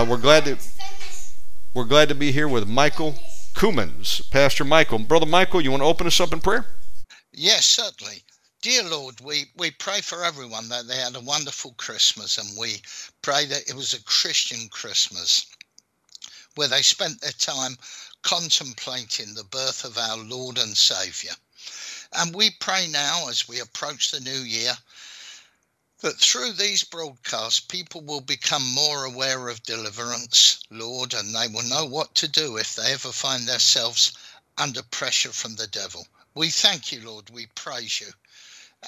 Uh, we're glad to we're glad to be here with Michael Cummins, Pastor Michael. Brother Michael, you want to open us up in prayer? Yes, certainly. Dear Lord, we, we pray for everyone that they had a wonderful Christmas and we pray that it was a Christian Christmas where they spent their time contemplating the birth of our Lord and Saviour. And we pray now as we approach the new year that through these broadcasts, people will become more aware of deliverance, Lord, and they will know what to do if they ever find themselves under pressure from the devil. We thank you, Lord. We praise you.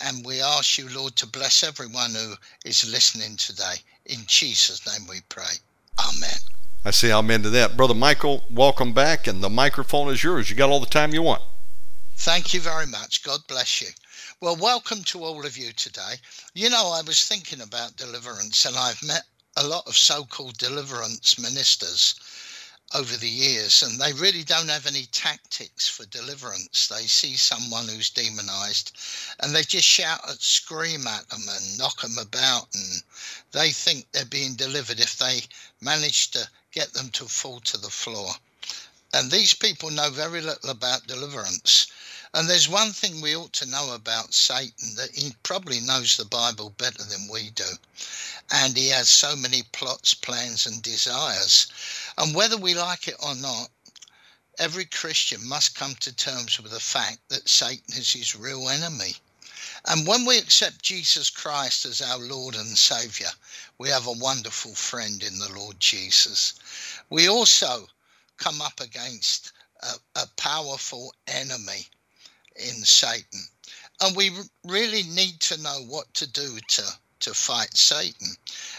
And we ask you, Lord, to bless everyone who is listening today. In Jesus' name we pray. Amen. I say amen to that. Brother Michael, welcome back, and the microphone is yours. You got all the time you want. Thank you very much. God bless you. Well, welcome to all of you today. You know, I was thinking about deliverance, and I've met a lot of so called deliverance ministers over the years, and they really don't have any tactics for deliverance. They see someone who's demonized and they just shout and scream at them and knock them about, and they think they're being delivered if they manage to get them to fall to the floor. And these people know very little about deliverance. And there's one thing we ought to know about Satan that he probably knows the Bible better than we do. And he has so many plots, plans, and desires. And whether we like it or not, every Christian must come to terms with the fact that Satan is his real enemy. And when we accept Jesus Christ as our Lord and Saviour, we have a wonderful friend in the Lord Jesus. We also come up against a, a powerful enemy in Satan. And we really need to know what to do to, to fight Satan.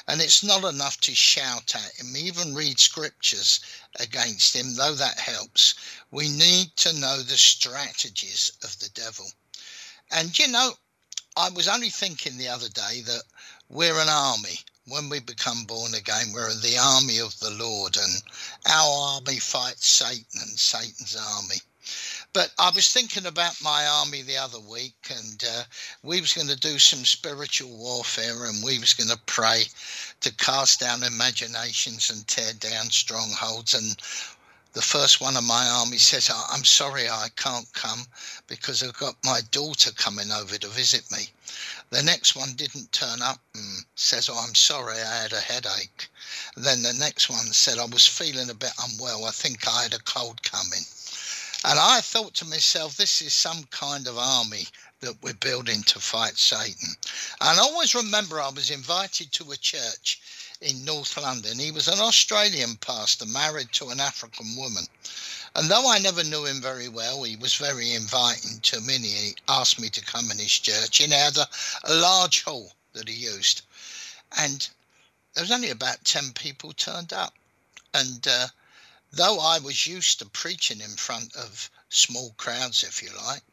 And it's not enough to shout at him, even read scriptures against him, though that helps. We need to know the strategies of the devil. And you know, I was only thinking the other day that we're an army. When we become born again, we're the army of the Lord, and our army fights Satan and Satan's army. But I was thinking about my army the other week, and uh, we was going to do some spiritual warfare, and we was going to pray to cast down imaginations and tear down strongholds. And the first one of my army says, "I'm sorry, I can't come because I've got my daughter coming over to visit me." The next one didn't turn up and says, "Oh, I'm sorry, I had a headache." And then the next one said, "I was feeling a bit unwell. I think I had a cold coming." And I thought to myself, this is some kind of army that we're building to fight Satan. And I always remember I was invited to a church in North London. He was an Australian pastor married to an African woman. And though I never knew him very well, he was very inviting to me he asked me to come in his church. And he had a, a large hall that he used. And there was only about 10 people turned up. And uh, though I was used to preaching in front of small crowds, if you like,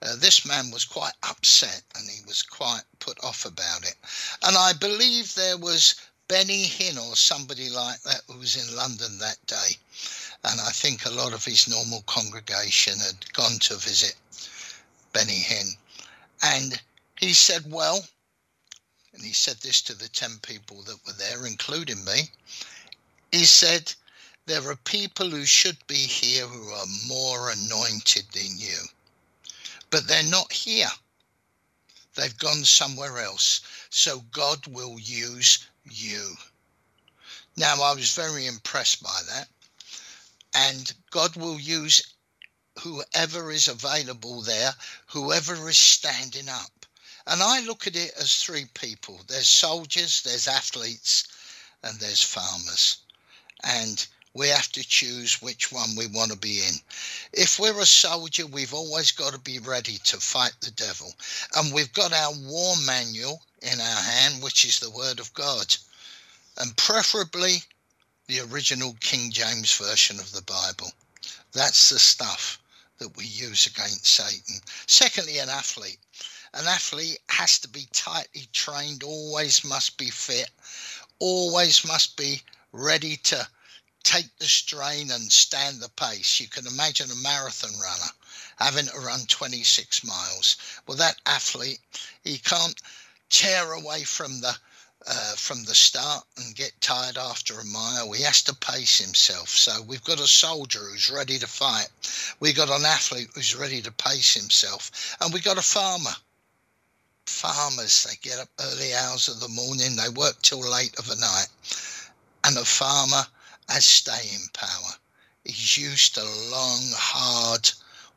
uh, this man was quite upset and he was quite put off about it. And I believe there was Benny Hinn or somebody like that who was in London that day. And I think a lot of his normal congregation had gone to visit Benny Hinn. And he said, Well, and he said this to the 10 people that were there, including me. He said, There are people who should be here who are more anointed than you, but they're not here. They've gone somewhere else. So God will use you. Now, I was very impressed by that. And God will use whoever is available there, whoever is standing up. And I look at it as three people there's soldiers, there's athletes, and there's farmers. And we have to choose which one we want to be in. If we're a soldier, we've always got to be ready to fight the devil. And we've got our war manual in our hand, which is the Word of God. And preferably the original King James Version of the Bible. That's the stuff that we use against Satan. Secondly, an athlete. An athlete has to be tightly trained, always must be fit, always must be ready to take the strain and stand the pace. You can imagine a marathon runner having to run 26 miles. Well, that athlete, he can't tear away from the uh, from the start and get tired after a mile. He has to pace himself. So we've got a soldier who's ready to fight. We've got an athlete who's ready to pace himself. And we've got a farmer. Farmers, they get up early hours of the morning, they work till late of the night. And a farmer has staying power. He's used to long, hard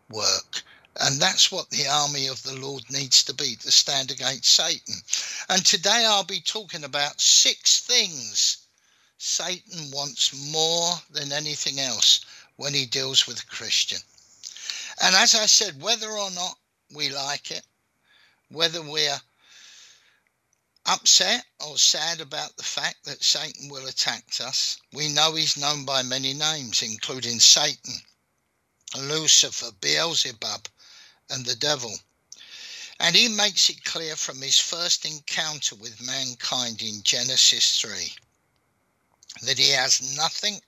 work. And that's what the army of the Lord needs to be to stand against Satan. And today I'll be talking about six things Satan wants more than anything else when he deals with a Christian. And as I said, whether or not we like it, whether we're upset or sad about the fact that Satan will attack us, we know he's known by many names, including Satan, Lucifer, Beelzebub, and the devil. And he makes it clear from his first encounter with mankind in Genesis 3 that he has nothing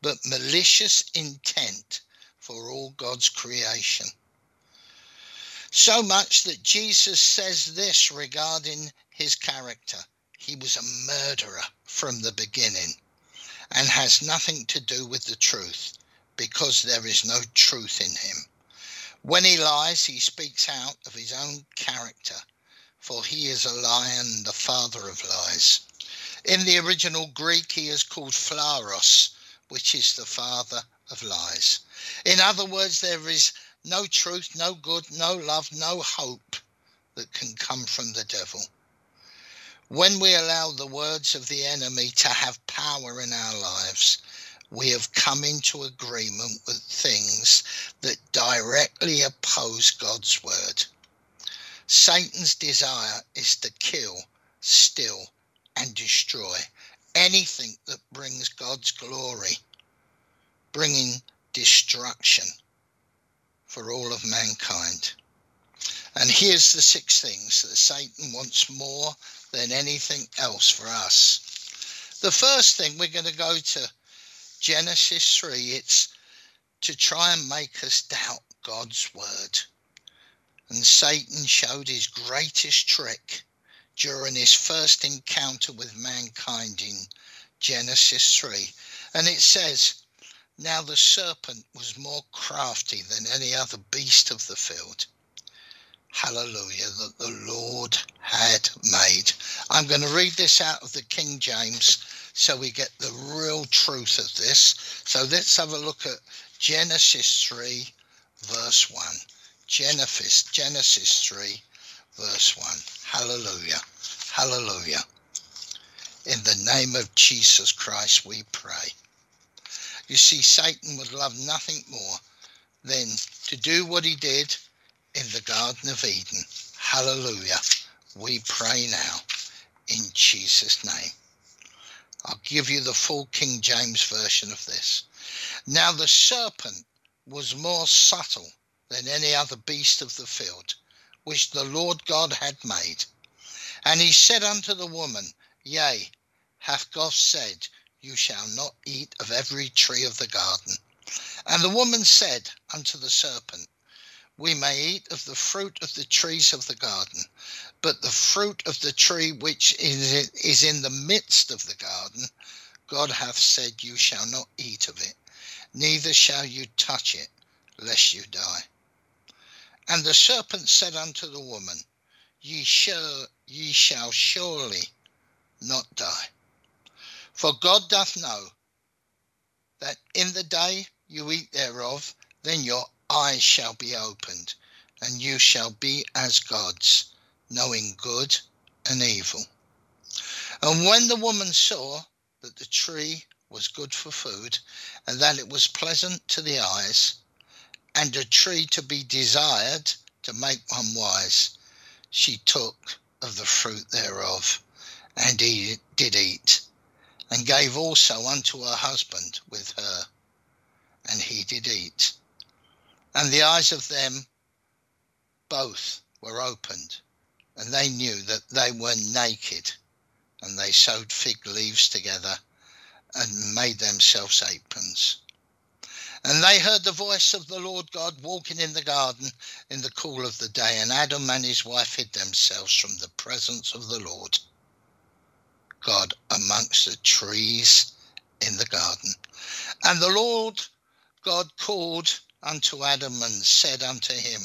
but malicious intent for all God's creation. So much that Jesus says this regarding his character he was a murderer from the beginning and has nothing to do with the truth because there is no truth in him. When he lies, he speaks out of his own character, for he is a lion, the father of lies. In the original Greek, he is called Phalaros, which is the father of lies. In other words, there is no truth, no good, no love, no hope that can come from the devil. When we allow the words of the enemy to have power in our lives, we have come into agreement with things that directly oppose God's word. Satan's desire is to kill, steal, and destroy anything that brings God's glory, bringing destruction for all of mankind. And here's the six things that Satan wants more than anything else for us. The first thing we're going to go to Genesis 3, it's to try and make us doubt God's word. And Satan showed his greatest trick during his first encounter with mankind in Genesis 3. And it says, now the serpent was more crafty than any other beast of the field. Hallelujah, that the Lord had made. I'm going to read this out of the King James so we get the real truth of this. So let's have a look at Genesis 3, verse 1. Genesis, Genesis 3, verse 1. Hallelujah. Hallelujah. In the name of Jesus Christ, we pray. You see, Satan would love nothing more than to do what he did in the Garden of Eden. Hallelujah. We pray now in Jesus' name. I'll give you the full King James version of this. Now the serpent was more subtle than any other beast of the field, which the Lord God had made. And he said unto the woman, Yea, hath God said, You shall not eat of every tree of the garden. And the woman said unto the serpent, We may eat of the fruit of the trees of the garden, but the fruit of the tree which is in the midst of the garden, God hath said, You shall not eat of it, neither shall you touch it, lest you die. And the serpent said unto the woman, Ye shall, ye shall surely not die. For God doth know that in the day you eat thereof, then your eyes shall be opened, and you shall be as gods, knowing good and evil. And when the woman saw that the tree was good for food, and that it was pleasant to the eyes, and a tree to be desired to make one wise, she took of the fruit thereof, and he did eat, and gave also unto her husband with her, and he did eat. And the eyes of them both were opened, and they knew that they were naked, and they sewed fig leaves together and made themselves aprons. And they heard the voice of the Lord God walking in the garden in the cool of the day, and Adam and his wife hid themselves from the presence of the Lord God amongst the trees in the garden. And the Lord God called unto Adam and said unto him,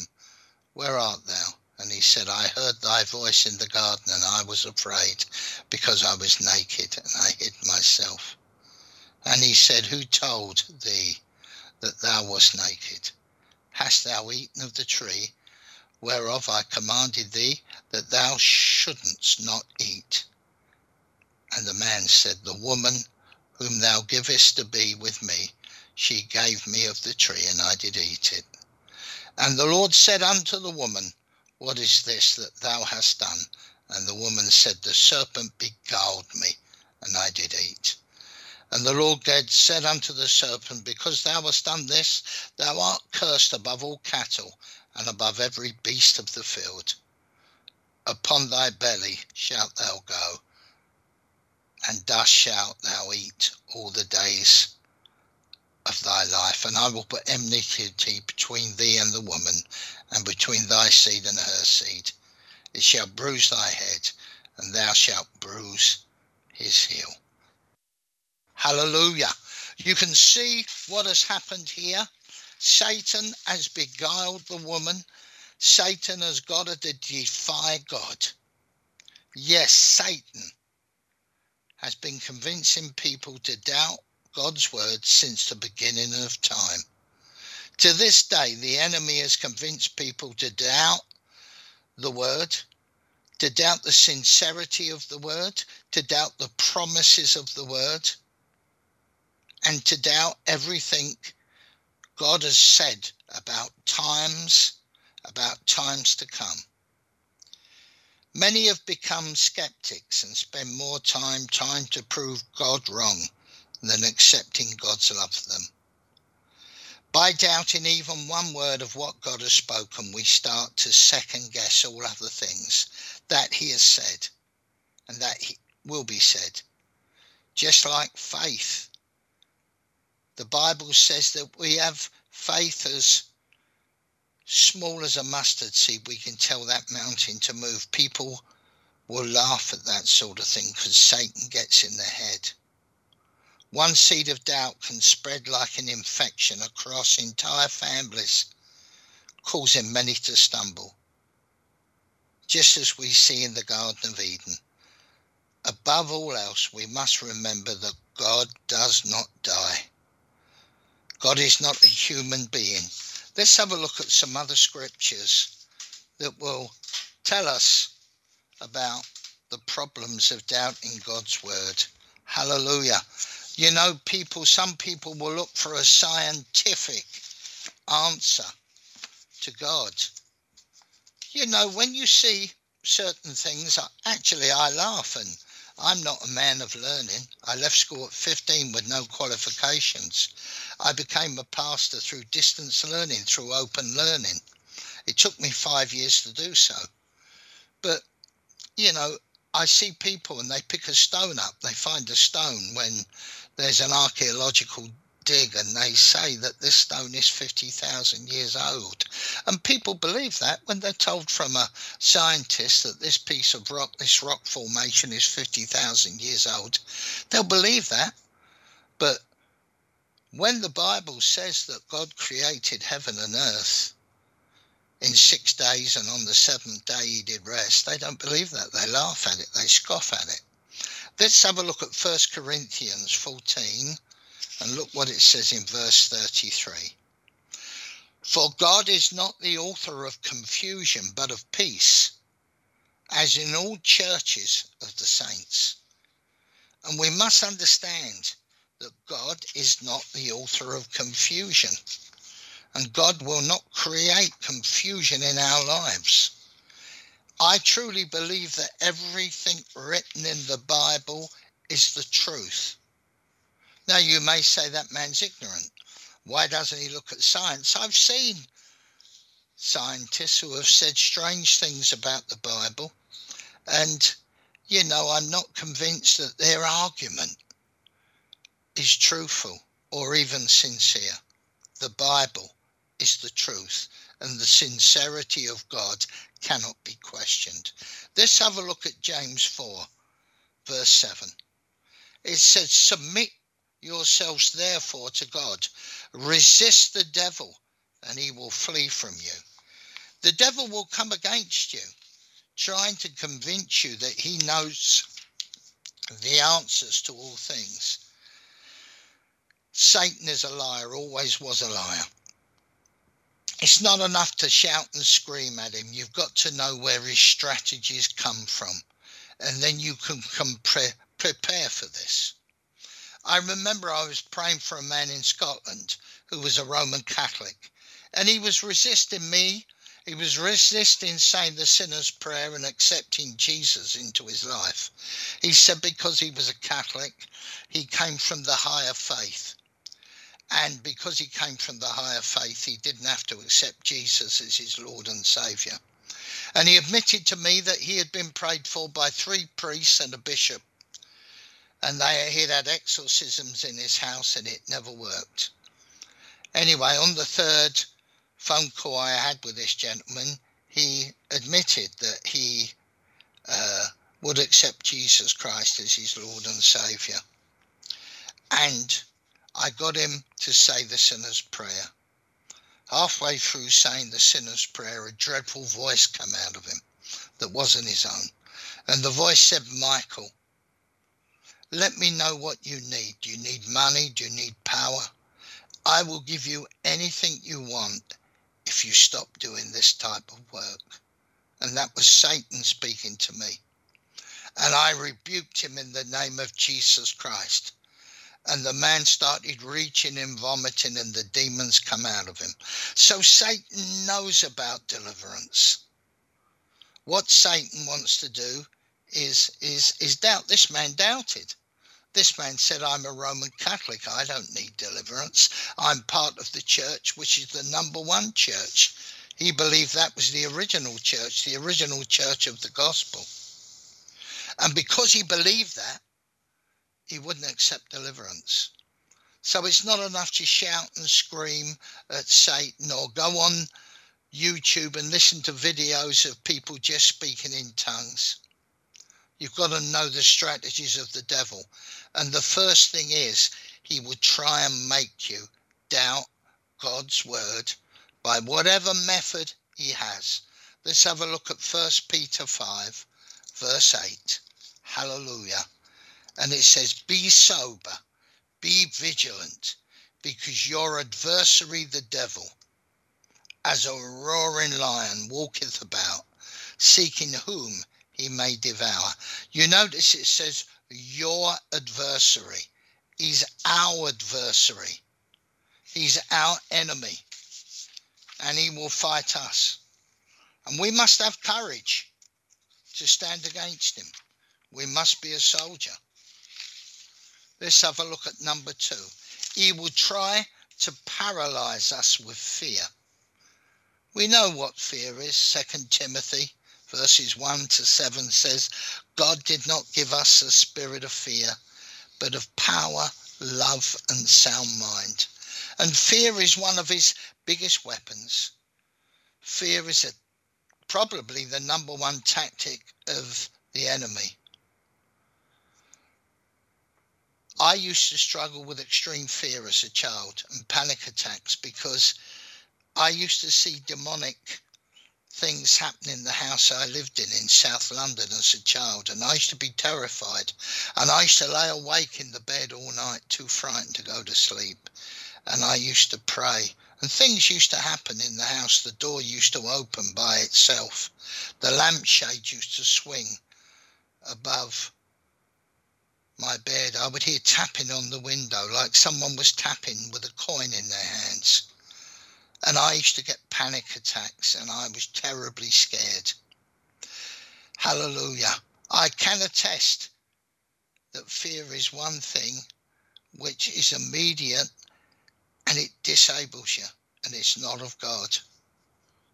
Where art thou? And he said, I heard thy voice in the garden, and I was afraid, because I was naked, and I hid myself. And he said, Who told thee that thou wast naked? Hast thou eaten of the tree whereof I commanded thee that thou shouldnst not eat? And the man said, The woman whom thou givest to be with me, she gave me of the tree, and I did eat it. And the Lord said unto the woman, What is this that thou hast done? And the woman said, The serpent beguiled me, and I did eat. And the Lord God said unto the serpent, Because thou hast done this, thou art cursed above all cattle, and above every beast of the field. Upon thy belly shalt thou go, and dust shalt thou eat all the days of thy life. And I will put enmity between thee and the woman, and between thy seed and her seed. It shall bruise thy head, and thou shalt bruise his heel. Hallelujah. You can see what has happened here. Satan has beguiled the woman. Satan has got her to defy God. Yes, Satan has been convincing people to doubt God's word since the beginning of time. To this day, the enemy has convinced people to doubt the word, to doubt the sincerity of the word, to doubt the promises of the word and to doubt everything God has said about times, about times to come. Many have become skeptics and spend more time trying to prove God wrong than accepting God's love for them. By doubting even one word of what God has spoken, we start to second guess all other things that He has said and that He will be said. Just like faith the Bible says that we have faith as small as a mustard seed. We can tell that mountain to move. People will laugh at that sort of thing because Satan gets in their head. One seed of doubt can spread like an infection across entire families, causing many to stumble. Just as we see in the Garden of Eden. Above all else, we must remember that God does not die. God is not a human being. Let's have a look at some other scriptures that will tell us about the problems of doubting God's word. Hallelujah. You know, people, some people will look for a scientific answer to God. You know, when you see certain things, actually, I laugh and I'm not a man of learning. I left school at 15 with no qualifications. I became a pastor through distance learning, through open learning. It took me five years to do so. But, you know, I see people and they pick a stone up, they find a stone when there's an archaeological dig and they say that this stone is 50,000 years old. And people believe that when they're told from a scientist that this piece of rock, this rock formation is 50,000 years old, they'll believe that. But when the Bible says that God created heaven and earth in six days and on the seventh day he did rest, they don't believe that. They laugh at it, they scoff at it. Let's have a look at 1 Corinthians 14 and look what it says in verse 33. For God is not the author of confusion, but of peace, as in all churches of the saints. And we must understand that God is not the author of confusion. And God will not create confusion in our lives. I truly believe that everything written in the Bible is the truth. Now, you may say that man's ignorant. Why doesn't he look at science? I've seen scientists who have said strange things about the Bible, and you know, I'm not convinced that their argument is truthful or even sincere. The Bible is the truth, and the sincerity of God cannot be questioned. Let's have a look at James 4, verse 7. It says, Submit yourselves therefore to God, resist the devil, and he will flee from you. The devil will come against you, trying to convince you that he knows the answers to all things. Satan is a liar, always was a liar. It's not enough to shout and scream at him. You've got to know where his strategies come from. And then you can pre- prepare for this. I remember I was praying for a man in Scotland who was a Roman Catholic. And he was resisting me. He was resisting saying the sinner's prayer and accepting Jesus into his life. He said because he was a Catholic, he came from the higher faith. And because he came from the higher faith, he didn't have to accept Jesus as his Lord and Saviour. And he admitted to me that he had been prayed for by three priests and a bishop. And they he'd had exorcisms in his house and it never worked. Anyway, on the third phone call I had with this gentleman, he admitted that he uh, would accept Jesus Christ as his Lord and Saviour. And I got him to say the sinner's prayer. Halfway through saying the sinner's prayer, a dreadful voice came out of him that wasn't his own. And the voice said, Michael, let me know what you need. Do you need money? Do you need power? I will give you anything you want if you stop doing this type of work. And that was Satan speaking to me. And I rebuked him in the name of Jesus Christ and the man started reaching and vomiting and the demons come out of him so satan knows about deliverance what satan wants to do is is is doubt this man doubted this man said i'm a roman catholic i don't need deliverance i'm part of the church which is the number one church he believed that was the original church the original church of the gospel and because he believed that he wouldn't accept deliverance. So it's not enough to shout and scream at Satan or go on YouTube and listen to videos of people just speaking in tongues. You've got to know the strategies of the devil. And the first thing is, he will try and make you doubt God's word by whatever method he has. Let's have a look at 1 Peter 5, verse 8. Hallelujah. And it says, Be sober, be vigilant, because your adversary, the devil, as a roaring lion, walketh about, seeking whom he may devour. You notice it says, Your adversary. is our adversary. He's our enemy. And he will fight us. And we must have courage to stand against him. We must be a soldier. Let's have a look at number two. He will try to paralyze us with fear. We know what fear is. Second Timothy verses 1 to 7 says, God did not give us a spirit of fear, but of power, love, and sound mind. And fear is one of his biggest weapons. Fear is a, probably the number one tactic of the enemy. I used to struggle with extreme fear as a child and panic attacks because I used to see demonic things happen in the house I lived in in South London as a child, and I used to be terrified. And I used to lay awake in the bed all night, too frightened to go to sleep. And I used to pray. And things used to happen in the house. The door used to open by itself. The lampshade used to swing above my bed. I would hear tapping on the window like someone was tapping with a coin in their hands. And I used to get panic attacks and I was terribly scared. Hallelujah. I can attest that fear is one thing which is immediate and it disables you and it's not of God.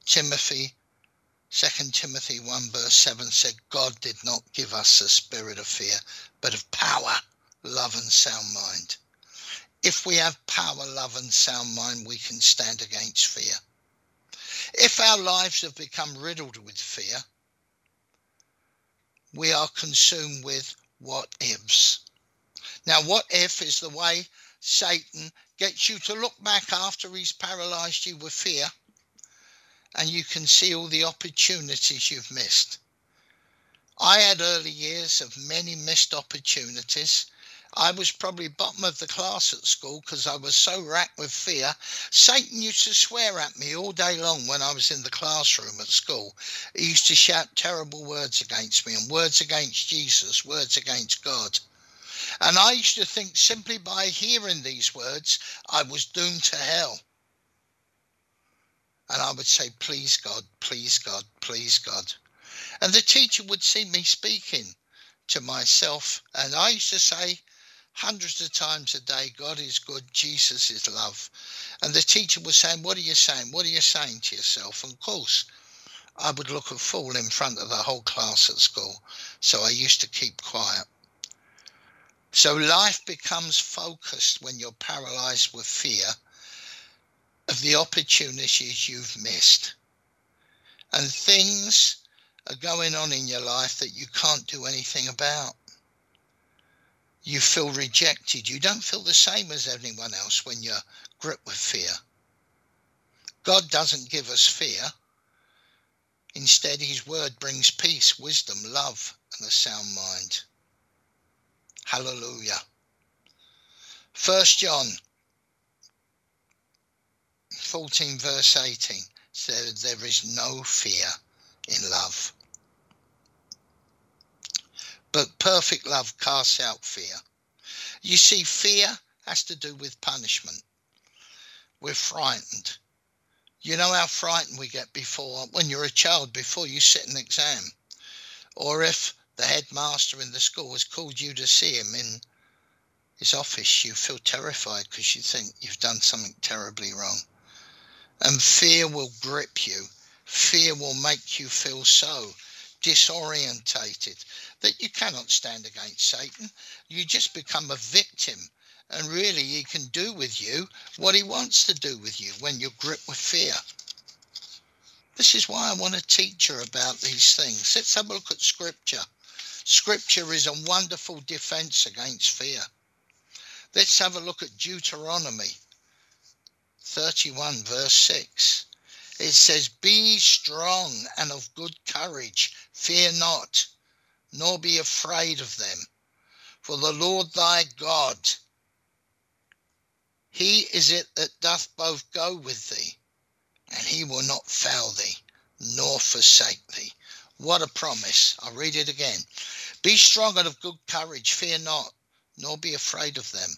Timothy, 2 Timothy 1 verse 7 said, God did not give us a spirit of fear, but of power, love and sound mind. If we have power, love, and sound mind, we can stand against fear. If our lives have become riddled with fear, we are consumed with what ifs. Now, what if is the way Satan gets you to look back after he's paralyzed you with fear and you can see all the opportunities you've missed. I had early years of many missed opportunities I was probably bottom of the class at school because I was so racked with fear. Satan used to swear at me all day long when I was in the classroom at school. He used to shout terrible words against me and words against Jesus, words against God. And I used to think simply by hearing these words, I was doomed to hell. And I would say, Please God, please God, please God. And the teacher would see me speaking to myself. And I used to say, hundreds of times a day, God is good, Jesus is love. And the teacher was saying, What are you saying? What are you saying to yourself? And of course, I would look a fool in front of the whole class at school. So I used to keep quiet. So life becomes focused when you're paralyzed with fear of the opportunities you've missed. And things are going on in your life that you can't do anything about you feel rejected. You don't feel the same as anyone else when you're gripped with fear. God doesn't give us fear. Instead, His word brings peace, wisdom, love, and a sound mind. Hallelujah. First John 14 verse 18 says there is no fear in love. But perfect love casts out fear. You see, fear has to do with punishment. We're frightened. You know how frightened we get before, when you're a child, before you sit an exam. Or if the headmaster in the school has called you to see him in his office, you feel terrified because you think you've done something terribly wrong. And fear will grip you. Fear will make you feel so disorientated, that you cannot stand against Satan. You just become a victim. And really, he can do with you what he wants to do with you when you're gripped with fear. This is why I want to teach you about these things. Let's have a look at Scripture. Scripture is a wonderful defense against fear. Let's have a look at Deuteronomy 31, verse 6 it says, Be strong and of good courage, fear not, nor be afraid of them. For the Lord thy God, he is it that doth both go with thee, and he will not fail thee, nor forsake thee. What a promise. I'll read it again. Be strong and of good courage, fear not, nor be afraid of them.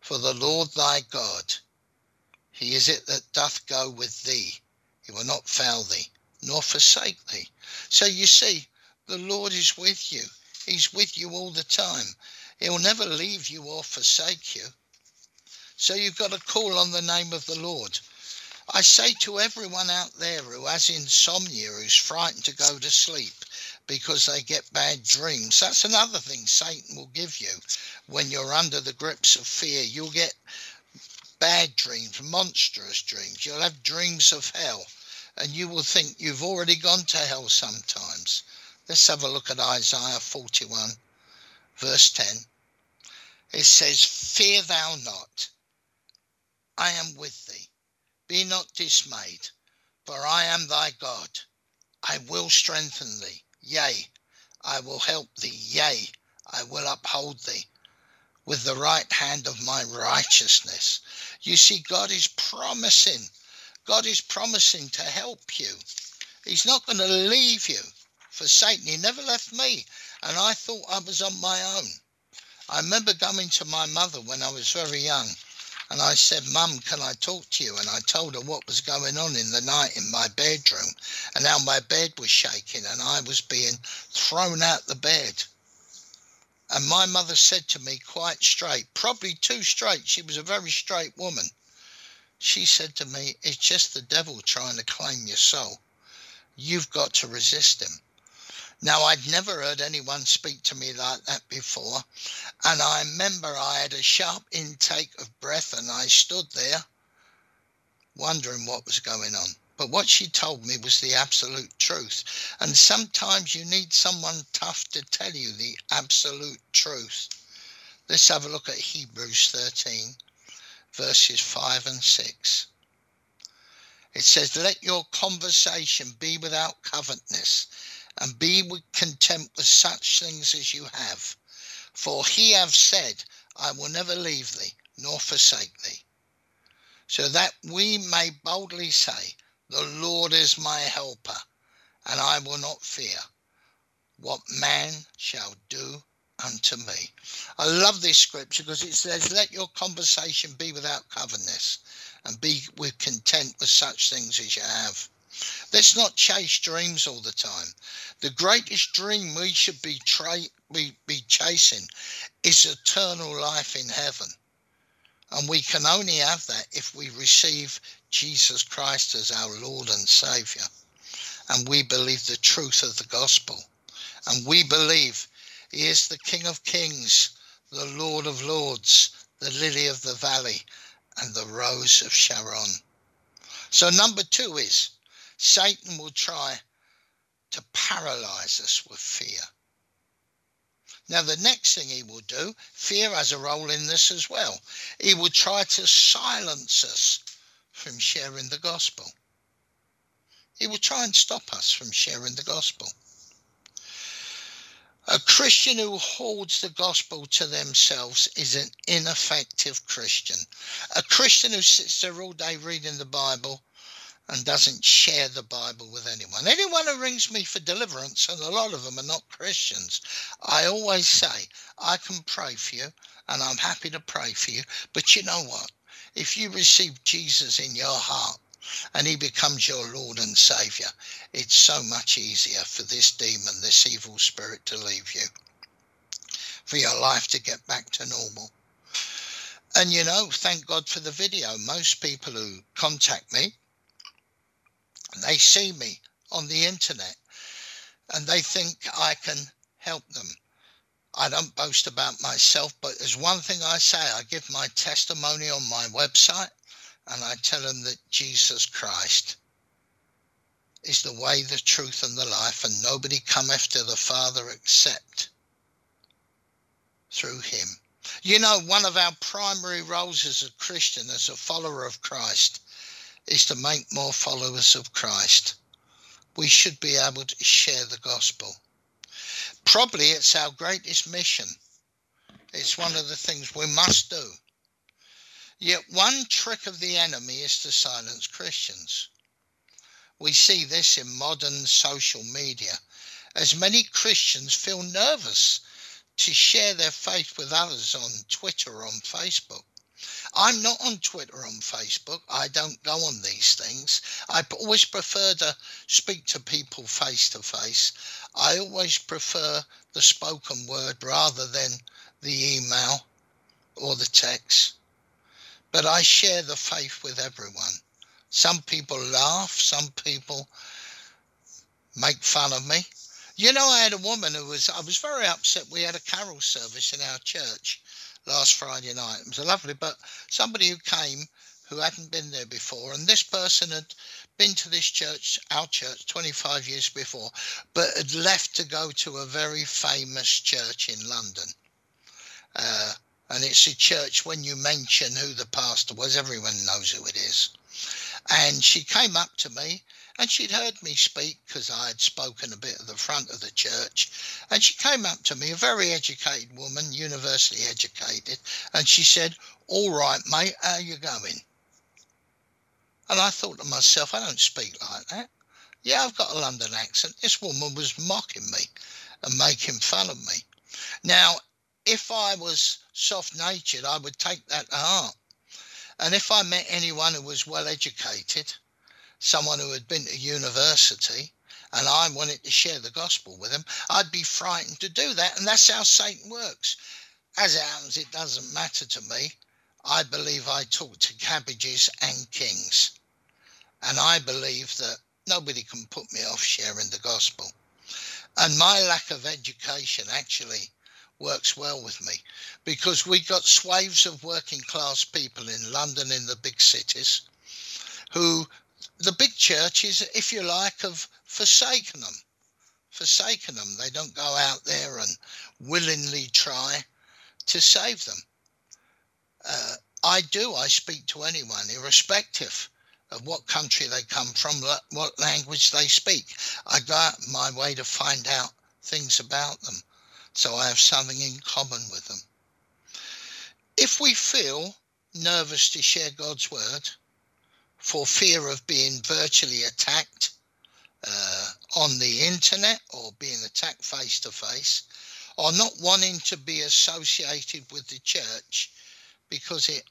For the Lord thy God, he is it that doth go with thee. He will not fail thee, nor forsake thee. So you see, the Lord is with you. He's with you all the time. He'll never leave you or forsake you. So you've got to call on the name of the Lord. I say to everyone out there who has insomnia, who's frightened to go to sleep because they get bad dreams, that's another thing Satan will give you when you're under the grips of fear. You'll get bad dreams, monstrous dreams. You'll have dreams of hell, and you will think you've already gone to hell sometimes. Let's have a look at Isaiah 41, verse 10. It says, Fear thou not, I am with thee. Be not dismayed, for I am thy God. I will strengthen thee. Yea, I will help thee. Yea, I will uphold thee with the right hand of my righteousness. You see, God is promising. God is promising to help you. He's not going to leave you for Satan. He never left me. And I thought I was on my own. I remember coming to my mother when I was very young. And I said, Mum, can I talk to you? And I told her what was going on in the night in my bedroom and how my bed was shaking and I was being thrown out the bed. And my mother said to me quite straight, probably too straight, she was a very straight woman. She said to me, It's just the devil trying to claim your soul. You've got to resist him. Now, I'd never heard anyone speak to me like that before. And I remember I had a sharp intake of breath and I stood there wondering what was going on. But what she told me was the absolute truth. And sometimes you need someone tough to tell you the absolute truth. Let's have a look at Hebrews 13, verses 5 and 6. It says, Let your conversation be without covetousness, and be content with such things as you have. For he hath said, I will never leave thee, nor forsake thee. So that we may boldly say, the Lord is my helper, and I will not fear what man shall do unto me. I love this scripture because it says, Let your conversation be without covetousness, and be with content with such things as you have. Let's not chase dreams all the time. The greatest dream we should be, tra- be, be chasing is eternal life in heaven. And we can only have that if we receive Jesus Christ as our Lord and Saviour. And we believe the truth of the gospel. And we believe He is the King of Kings, the Lord of Lords, the lily of the valley, and the rose of Sharon. So, number two is Satan will try to paralyze us with fear. Now, the next thing he will do, fear has a role in this as well. He will try to silence us from sharing the gospel. He will try and stop us from sharing the gospel. A Christian who holds the gospel to themselves is an ineffective Christian. A Christian who sits there all day reading the Bible and doesn't share the Bible with anyone. Anyone who rings me for deliverance, and a lot of them are not Christians, I always say, I can pray for you and I'm happy to pray for you. But you know what? If you receive Jesus in your heart and he becomes your Lord and Saviour, it's so much easier for this demon, this evil spirit to leave you, for your life to get back to normal. And you know, thank God for the video. Most people who contact me they see me on the internet and they think I can help them. I don't boast about myself, but there's one thing I say I give my testimony on my website and I tell them that Jesus Christ is the way, the truth, and the life, and nobody cometh to the Father except through him. You know, one of our primary roles as a Christian, as a follower of Christ, is to make more followers of Christ. We should be able to share the gospel. Probably it's our greatest mission. It's one of the things we must do. Yet one trick of the enemy is to silence Christians. We see this in modern social media, as many Christians feel nervous to share their faith with others on Twitter or on Facebook. I'm not on Twitter on Facebook. I don't go on these things. I always prefer to speak to people face to face. I always prefer the spoken word rather than the email or the text. But I share the faith with everyone. Some people laugh, some people make fun of me. You know, I had a woman who was, I was very upset. We had a carol service in our church last Friday night. It was lovely, but somebody who came who hadn't been there before, and this person had been to this church, our church, 25 years before, but had left to go to a very famous church in London. Uh, and it's a church, when you mention who the pastor was, everyone knows who it is. And she came up to me and she'd heard me speak because I had spoken a bit at the front of the church. And she came up to me, a very educated woman, university educated, and she said, All right, mate, how you going? And I thought to myself, I don't speak like that. Yeah, I've got a London accent. This woman was mocking me and making fun of me. Now, if I was soft natured, I would take that to heart. And if I met anyone who was well educated, someone who had been to university and I wanted to share the gospel with them, I'd be frightened to do that. And that's how Satan works. As it happens, it doesn't matter to me. I believe I talk to cabbages and kings. And I believe that nobody can put me off sharing the gospel. And my lack of education actually works well with me because we got swathes of working class people in London, in the big cities, who the big churches, if you like, have forsaken them. Forsaken them. They don't go out there and willingly try to save them. Uh, I do. I speak to anyone, irrespective of what country they come from, what language they speak. I go out my way to find out things about them so I have something in common with them. If we feel nervous to share God's word, for fear of being virtually attacked uh, on the internet or being attacked face to face, or not wanting to be associated with the church because it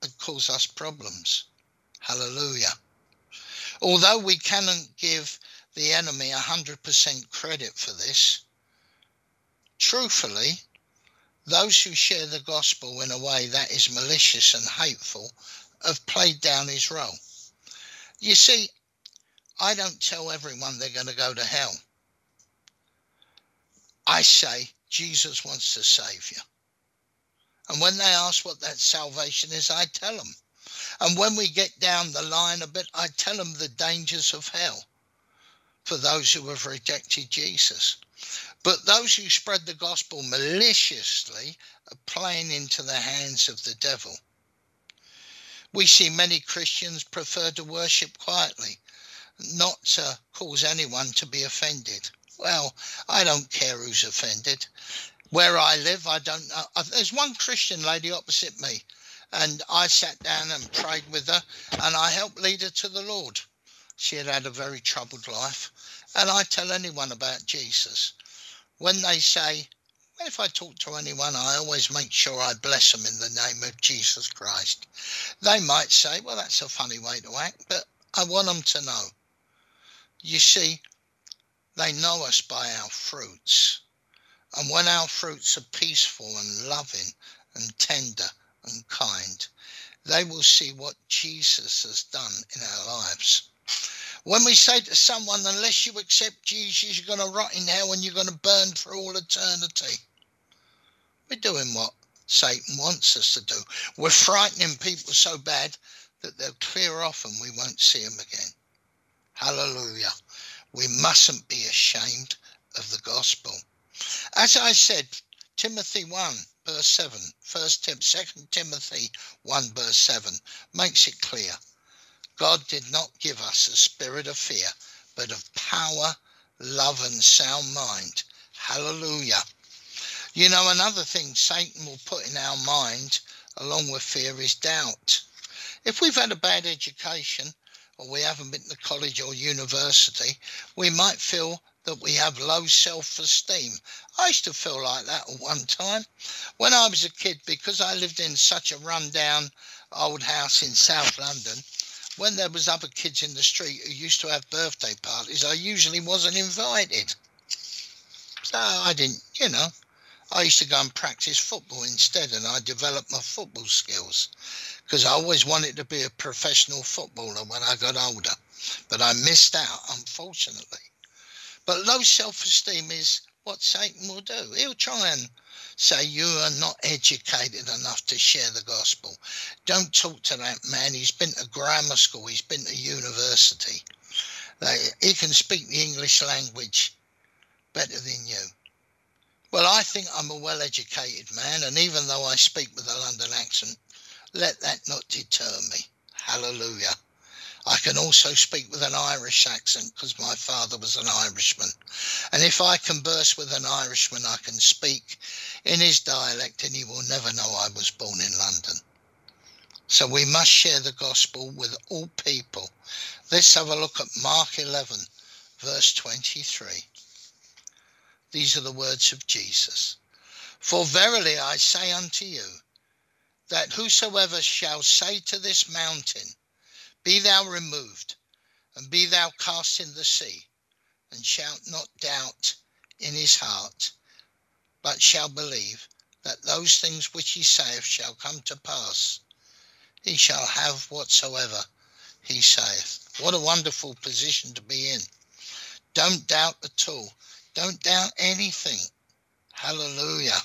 would cause us problems. Hallelujah. Although we cannot give the enemy 100% credit for this, truthfully, those who share the gospel in a way that is malicious and hateful have played down his role. You see, I don't tell everyone they're going to go to hell. I say Jesus wants to save you. And when they ask what that salvation is, I tell them. And when we get down the line a bit, I tell them the dangers of hell for those who have rejected Jesus. But those who spread the gospel maliciously are playing into the hands of the devil. We see many Christians prefer to worship quietly, not to cause anyone to be offended. Well, I don't care who's offended. Where I live, I don't know. Uh, there's one Christian lady opposite me, and I sat down and prayed with her, and I helped lead her to the Lord. She had had a very troubled life, and I tell anyone about Jesus. When they say, if I talk to anyone, I always make sure I bless them in the name of Jesus Christ. They might say, well, that's a funny way to act, but I want them to know. You see, they know us by our fruits. And when our fruits are peaceful and loving and tender and kind, they will see what Jesus has done in our lives. When we say to someone, unless you accept Jesus, you're going to rot in hell and you're going to burn for all eternity. We're doing what Satan wants us to do. We're frightening people so bad that they'll clear off and we won't see them again. Hallelujah. We mustn't be ashamed of the gospel. As I said, Timothy 1 verse 7, 1 Tim, 2 Timothy 1 verse 7 makes it clear. God did not give us a spirit of fear, but of power, love, and sound mind. Hallelujah. You know, another thing Satan will put in our mind, along with fear, is doubt. If we've had a bad education, or we haven't been to college or university, we might feel that we have low self esteem. I used to feel like that at one time. When I was a kid, because I lived in such a rundown old house in South London, when there was other kids in the street who used to have birthday parties, I usually wasn't invited. So I didn't, you know, I used to go and practice football instead and I developed my football skills because I always wanted to be a professional footballer when I got older. But I missed out, unfortunately. But low self esteem is what Satan will do. He'll try and say you are not educated enough to share the gospel. Don't talk to that man. He's been to grammar school, he's been to university. He can speak the English language better than you. Well, I think I'm a well educated man, and even though I speak with a London accent, let that not deter me. Hallelujah. I can also speak with an Irish accent because my father was an Irishman. And if I converse with an Irishman, I can speak in his dialect and he will never know I was born in London. So we must share the gospel with all people. Let's have a look at Mark 11, verse 23. These are the words of Jesus. For verily I say unto you, that whosoever shall say to this mountain, be thou removed, and be thou cast in the sea, and shalt not doubt in his heart, but shall believe that those things which he saith shall come to pass. He shall have whatsoever he saith. What a wonderful position to be in. Don't doubt at all. Don't doubt anything. Hallelujah.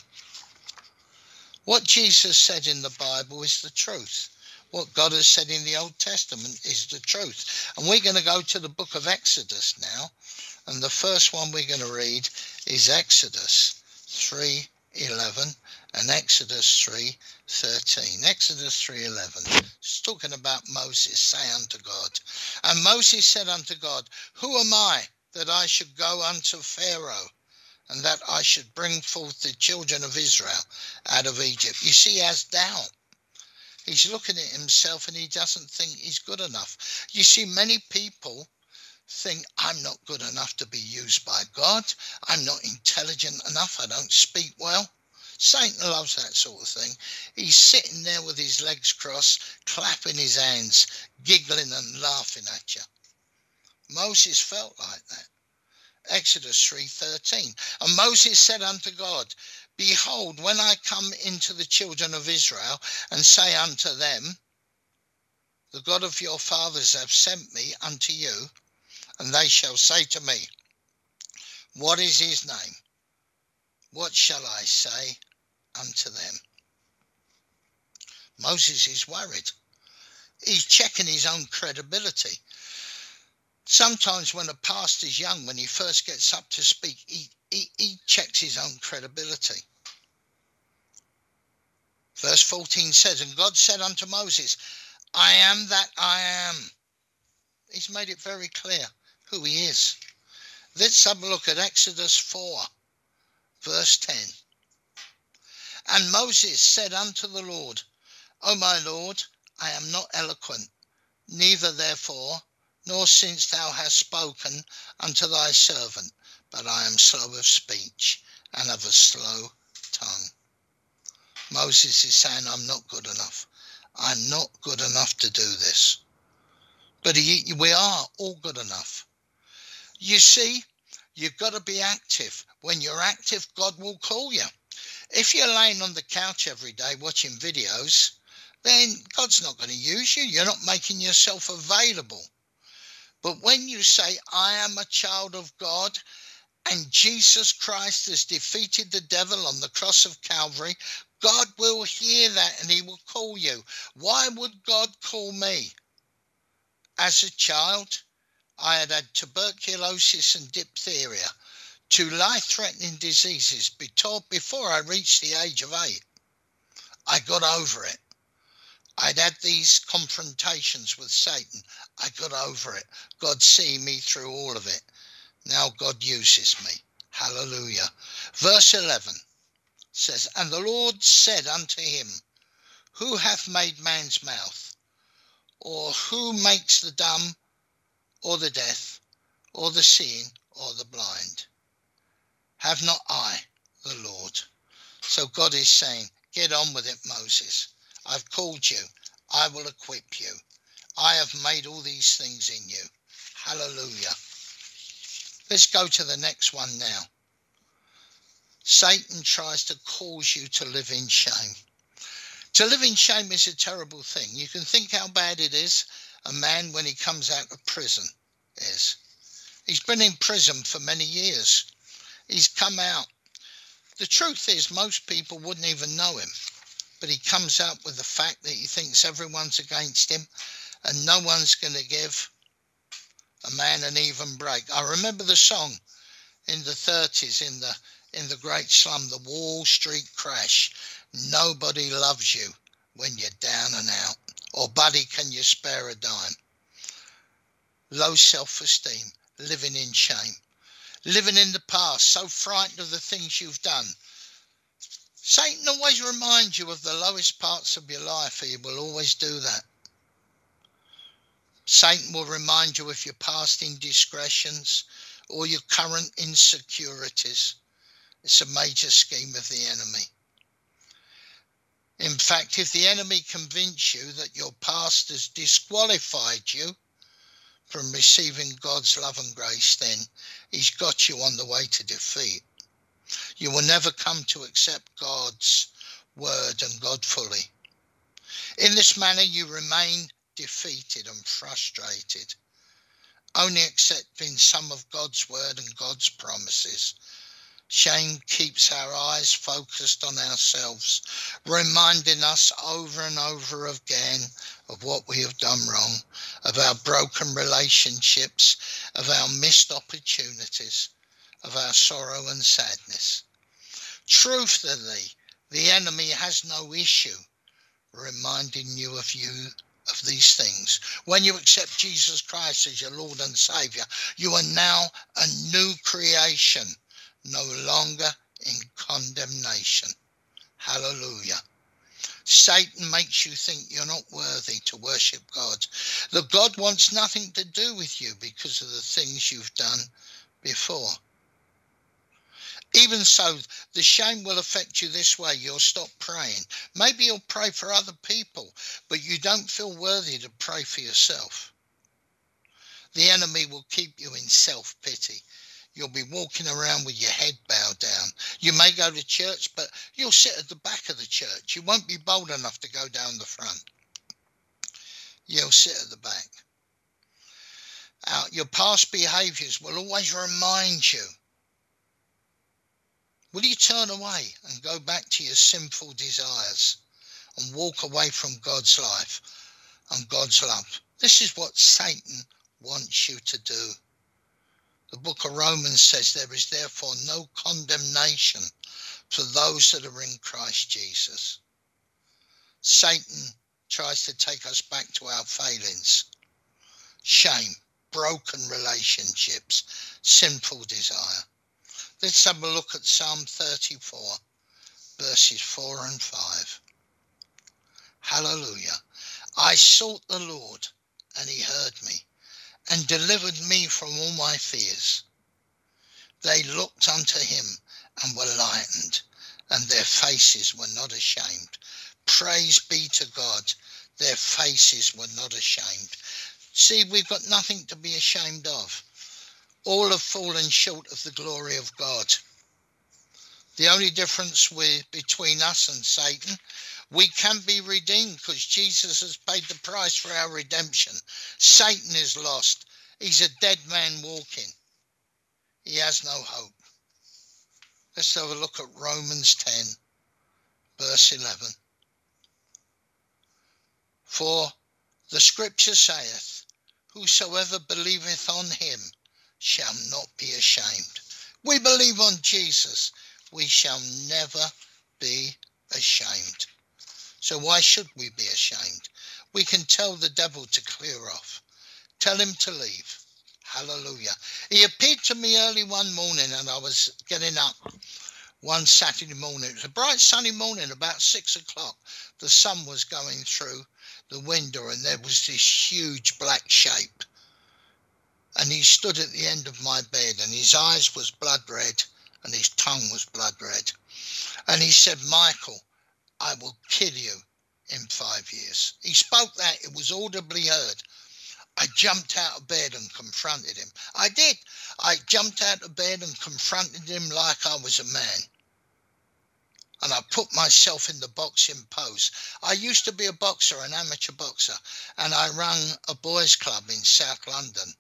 What Jesus said in the Bible is the truth what God has said in the Old Testament is the truth. And we're going to go to the book of Exodus now. And the first one we're going to read is Exodus 3:11 and Exodus 3:13. Exodus 3:11. It's talking about Moses say unto God. And Moses said unto God, Who am I that I should go unto Pharaoh? And that I should bring forth the children of Israel out of Egypt. You see, has doubt. He's looking at himself and he doesn't think he's good enough. You see, many people think I'm not good enough to be used by God. I'm not intelligent enough. I don't speak well. Satan loves that sort of thing. He's sitting there with his legs crossed, clapping his hands, giggling and laughing at you. Moses felt like that. Exodus 3:13. And Moses said unto God, Behold, when I come into the children of Israel and say unto them, The God of your fathers hath sent me unto you, and they shall say to me, What is his name? What shall I say unto them? Moses is worried. He's checking his own credibility. Sometimes when a pastor's young, when he first gets up to speak, he, he, he checks his own credibility. Verse 14 says, And God said unto Moses, I am that I am. He's made it very clear who he is. Let's have a look at Exodus 4, verse 10. And Moses said unto the Lord, O my Lord, I am not eloquent, neither therefore, nor since thou hast spoken unto thy servant, but I am slow of speech and of a slow tongue. Moses is saying, I'm not good enough. I'm not good enough to do this. But he, we are all good enough. You see, you've got to be active. When you're active, God will call you. If you're laying on the couch every day watching videos, then God's not going to use you. You're not making yourself available. But when you say, I am a child of God, and Jesus Christ has defeated the devil on the cross of Calvary, God will hear that and he will call you. Why would God call me? As a child, I had had tuberculosis and diphtheria, two life threatening diseases before I reached the age of eight. I got over it. I'd had these confrontations with Satan. I got over it. God see me through all of it. Now God uses me. Hallelujah. Verse 11 says, And the Lord said unto him, Who hath made man's mouth? Or who makes the dumb, or the deaf, or the seeing, or the blind? Have not I, the Lord? So God is saying, Get on with it, Moses. I've called you. I will equip you. I have made all these things in you. Hallelujah. Let's go to the next one now. Satan tries to cause you to live in shame. To live in shame is a terrible thing. You can think how bad it is a man when he comes out of prison is. He's been in prison for many years. He's come out. The truth is, most people wouldn't even know him. But he comes up with the fact that he thinks everyone's against him and no one's going to give a man an even break. I remember the song in the 30s in the in the great slum, the Wall Street crash. Nobody loves you when you're down and out. Or, buddy, can you spare a dime? Low self esteem, living in shame, living in the past, so frightened of the things you've done. Satan always reminds you of the lowest parts of your life, he will always do that. Satan will remind you of your past indiscretions or your current insecurities. It's a major scheme of the enemy. In fact, if the enemy convince you that your past has disqualified you from receiving God's love and grace, then he's got you on the way to defeat. You will never come to accept God's word and God fully. In this manner, you remain defeated and frustrated, only accepting some of God's word and God's promises. Shame keeps our eyes focused on ourselves, reminding us over and over again of what we have done wrong, of our broken relationships, of our missed opportunities, of our sorrow and sadness. Truthfully, the enemy has no issue reminding you of you of these things. When you accept Jesus Christ as your Lord and Savior, you are now a new creation, no longer in condemnation. Hallelujah. Satan makes you think you're not worthy to worship God. That God wants nothing to do with you because of the things you've done before. Even so, the shame will affect you this way. You'll stop praying. Maybe you'll pray for other people, but you don't feel worthy to pray for yourself. The enemy will keep you in self pity. You'll be walking around with your head bowed down. You may go to church, but you'll sit at the back of the church. You won't be bold enough to go down the front. You'll sit at the back. Uh, your past behaviors will always remind you Will you turn away and go back to your sinful desires and walk away from God's life and God's love? This is what Satan wants you to do. The book of Romans says there is therefore no condemnation for those that are in Christ Jesus. Satan tries to take us back to our failings, shame, broken relationships, sinful desire. Let's have a look at Psalm 34, verses 4 and 5. Hallelujah. I sought the Lord, and he heard me, and delivered me from all my fears. They looked unto him and were lightened, and their faces were not ashamed. Praise be to God, their faces were not ashamed. See, we've got nothing to be ashamed of all have fallen short of the glory of God. The only difference between us and Satan, we can be redeemed because Jesus has paid the price for our redemption. Satan is lost. He's a dead man walking. He has no hope. Let's have a look at Romans 10, verse 11. For the scripture saith, Whosoever believeth on him shall not be ashamed. We believe on Jesus. We shall never be ashamed. So why should we be ashamed? We can tell the devil to clear off. Tell him to leave. Hallelujah. He appeared to me early one morning and I was getting up one Saturday morning. It was a bright sunny morning, about six o'clock. The sun was going through the window and there was this huge black shape and he stood at the end of my bed and his eyes was blood red and his tongue was blood red. And he said, Michael, I will kill you in five years. He spoke that, it was audibly heard. I jumped out of bed and confronted him. I did. I jumped out of bed and confronted him like I was a man. And I put myself in the boxing pose. I used to be a boxer, an amateur boxer, and I run a boys' club in South London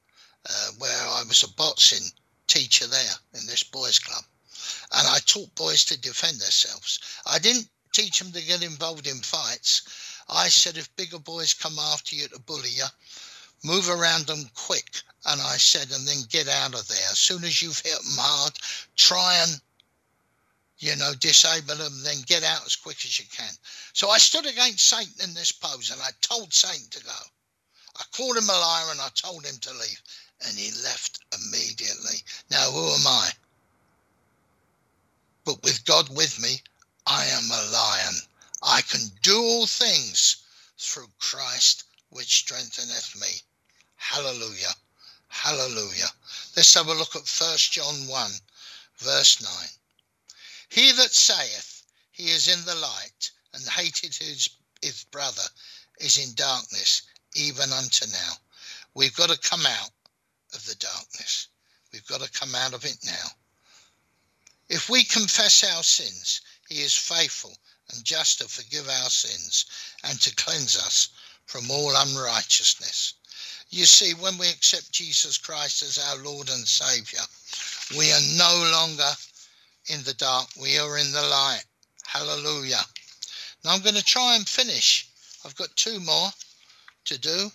uh, where I was a boxing teacher there in this boys' club. And I taught boys to defend themselves. I didn't teach them to get involved in fights. I said, if bigger boys come after you to bully you, move around them quick. And I said, and then get out of there. As soon as you've hit them hard, try and, you know, disable them, then get out as quick as you can. So I stood against Satan in this pose and I told Satan to go. I called him a liar and I told him to leave and he left immediately. Now, who am I? But with God with me, I am a lion. I can do all things through Christ which strengtheneth me. Hallelujah. Hallelujah. Let's have a look at 1 John 1, verse 9. He that saith he is in the light and hated his, his brother is in darkness, even unto now. We've got to come out of the darkness. We've got to come out of it now. If we confess our sins, he is faithful and just to forgive our sins and to cleanse us from all unrighteousness. You see, when we accept Jesus Christ as our Lord and Saviour, we are no longer in the dark, we are in the light. Hallelujah. Now I'm going to try and finish. I've got two more to do.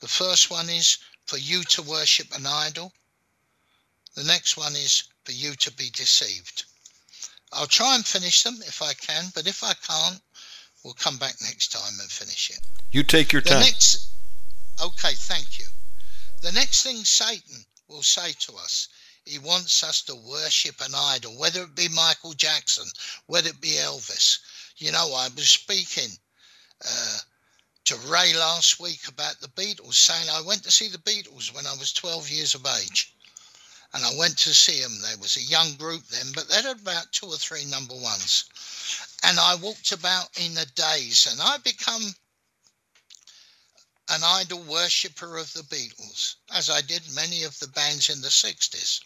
The first one is for you to worship an idol. The next one is for you to be deceived. I'll try and finish them if I can, but if I can't, we'll come back next time and finish it. You take your The time. next, okay, thank you. The next thing Satan will say to us, he wants us to worship an idol, whether it be Michael Jackson, whether it be Elvis. You know, I was speaking uh, to Ray last week about the Beatles, saying I went to see the Beatles when I was 12 years of age. And I went to see them. There was a young group then, but they had about two or three number ones. And I walked about in a daze and I become an idol worshipper of the Beatles, as I did many of the bands in the 60s.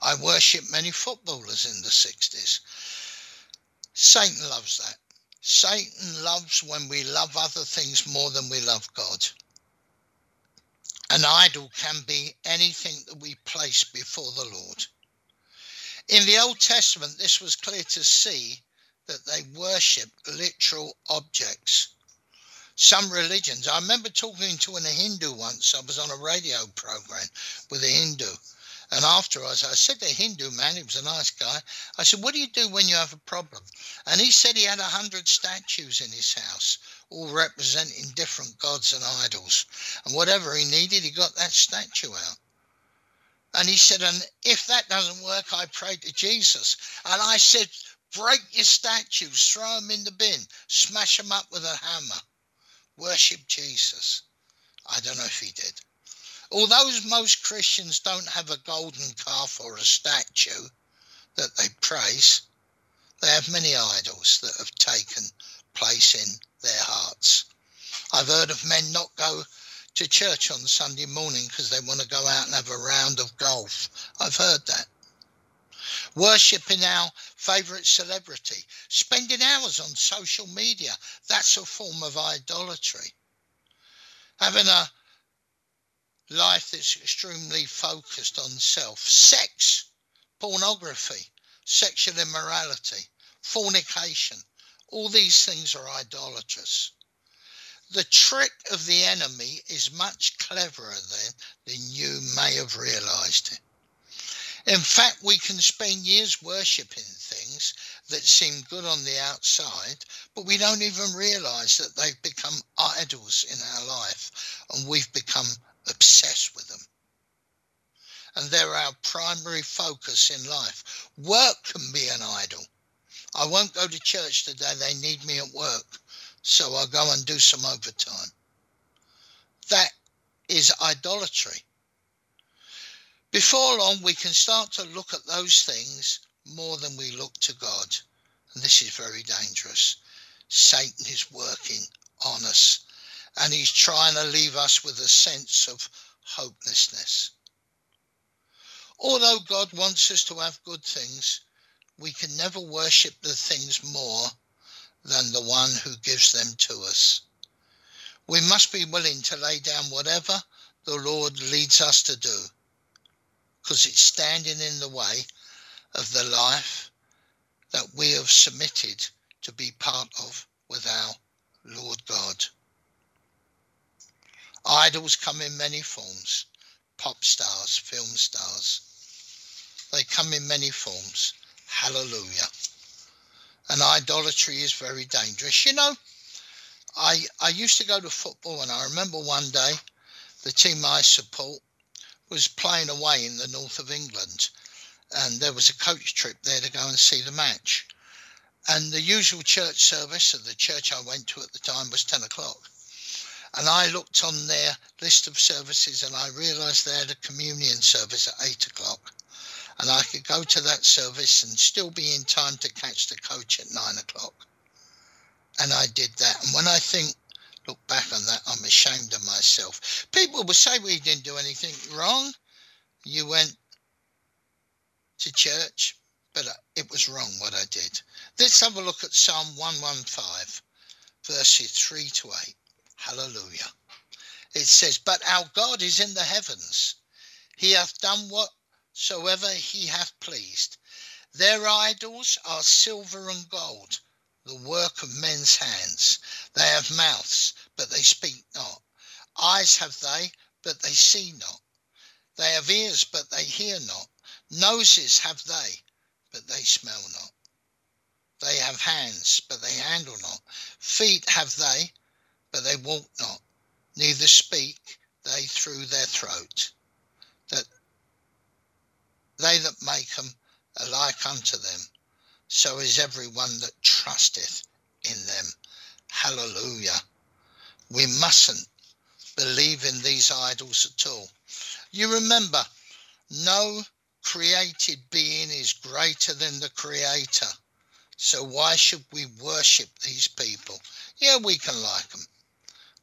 I worshipped many footballers in the 60s. Satan loves that. Satan loves when we love other things more than we love God. An idol can be anything that we place before the Lord. In the Old Testament, this was clear to see that they worshipped literal objects. Some religions, I remember talking to a Hindu once, I was on a radio program with a Hindu, and afterwards, I said to the Hindu man, he was a nice guy, I said, What do you do when you have a problem? And he said he had a hundred statues in his house, all representing different gods and idols. And whatever he needed, he got that statue out. And he said, And if that doesn't work, I pray to Jesus. And I said, Break your statues, throw them in the bin, smash them up with a hammer. Worship Jesus. I don't know if he did. Although most Christians don't have a golden calf or a statue that they praise, they have many idols that have taken place in their hearts. I've heard of men not go to church on Sunday morning because they want to go out and have a round of golf. I've heard that. Worshipping our favourite celebrity, spending hours on social media, that's a form of idolatry. Having a life that's extremely focused on self, sex, pornography, sexual immorality, fornication. All these things are idolatrous. The trick of the enemy is much cleverer then than you may have realized it. In fact, we can spend years worshipping things that seem good on the outside, but we don't even realize that they've become idols in our life and we've become obsessed with them. And they're our primary focus in life. Work can be an idol. I won't go to church today, they need me at work, so I'll go and do some overtime. That is idolatry. Before long, we can start to look at those things more than we look to God. And this is very dangerous. Satan is working on us and he's trying to leave us with a sense of hopelessness. Although God wants us to have good things, we can never worship the things more than the one who gives them to us. We must be willing to lay down whatever the Lord leads us to do because it's standing in the way of the life that we have submitted to be part of with our Lord God. Idols come in many forms pop stars, film stars. They come in many forms. Hallelujah. And idolatry is very dangerous. You know, I, I used to go to football, and I remember one day the team I support was playing away in the north of England, and there was a coach trip there to go and see the match. And the usual church service of the church I went to at the time was 10 o'clock. And I looked on their list of services and I realised they had a communion service at 8 o'clock. And I could go to that service and still be in time to catch the coach at 9 o'clock. And I did that. And when I think look back on that, I'm ashamed of myself. People will say we didn't do anything wrong. You went to church, but it was wrong what I did. Let's have a look at Psalm 115, verses 3 to 8. Hallelujah. It says, But our God is in the heavens. He hath done whatsoever he hath pleased. Their idols are silver and gold the work of men's hands. They have mouths, but they speak not. Eyes have they, but they see not. They have ears, but they hear not. Noses have they, but they smell not. They have hands, but they handle not. Feet have they, but they walk not. Neither speak they through their throat. That they that make them alike unto them so is everyone that trusteth in them. Hallelujah. We mustn't believe in these idols at all. You remember, no created being is greater than the Creator. So why should we worship these people? Yeah, we can like them.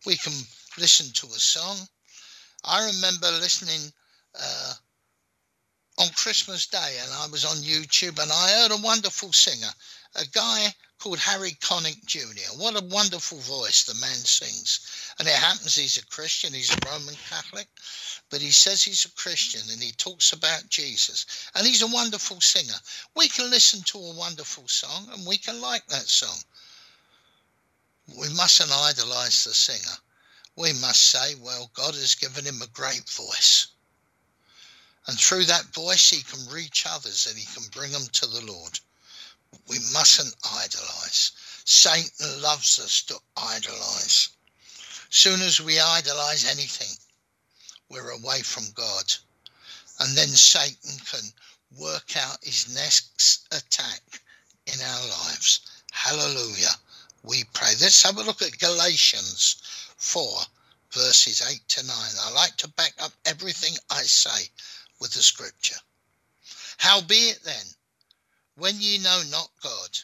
We can listen to a song. I remember listening uh, on Christmas Day, and I was on YouTube, and I heard a wonderful singer, a guy called Harry Connick Jr. What a wonderful voice the man sings. And it happens he's a Christian, he's a Roman Catholic, but he says he's a Christian and he talks about Jesus. And he's a wonderful singer. We can listen to a wonderful song and we can like that song. We mustn't idolize the singer. We must say, well, God has given him a great voice. And through that voice, he can reach others and he can bring them to the Lord. We mustn't idolize. Satan loves us to idolize. Soon as we idolize anything, we're away from God. And then Satan can work out his next attack in our lives. Hallelujah. We pray. Let's have a look at Galatians 4, verses 8 to 9. I like to back up everything I say with the scripture. Howbeit then, when ye know not God,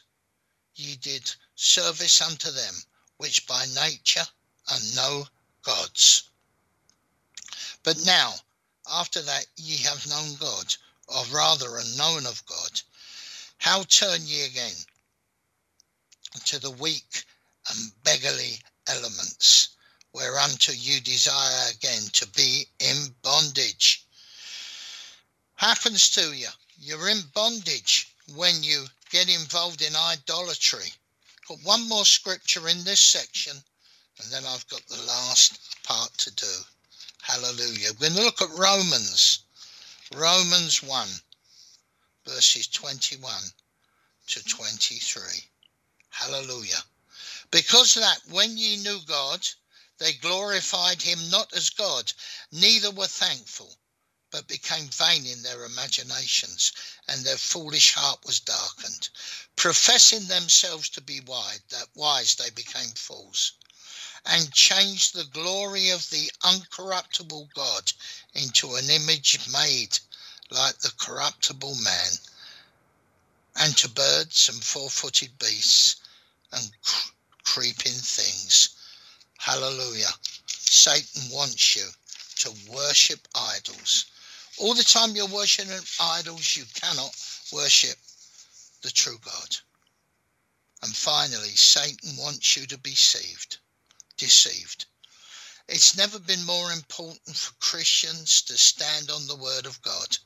ye did service unto them which by nature are no gods. But now, after that ye have known God, or rather are known of God, how turn ye again to the weak and beggarly elements, whereunto you desire again to be in bondage? happens to you. You're in bondage when you get involved in idolatry. Got one more scripture in this section, and then I've got the last part to do. Hallelujah. We're going to look at Romans, Romans 1, verses 21 to 23. Hallelujah. Because that when ye knew God, they glorified him not as God, neither were thankful but became vain in their imaginations, and their foolish heart was darkened. Professing themselves to be wise, that wise they became fools, and changed the glory of the uncorruptible God into an image made like the corruptible man, and to birds and four footed beasts and cr- creeping things. Hallelujah. Satan wants you to worship idols. All the time you're worshiping idols, you cannot worship the true God. And finally, Satan wants you to be deceived. Deceived. It's never been more important for Christians to stand on the Word of God.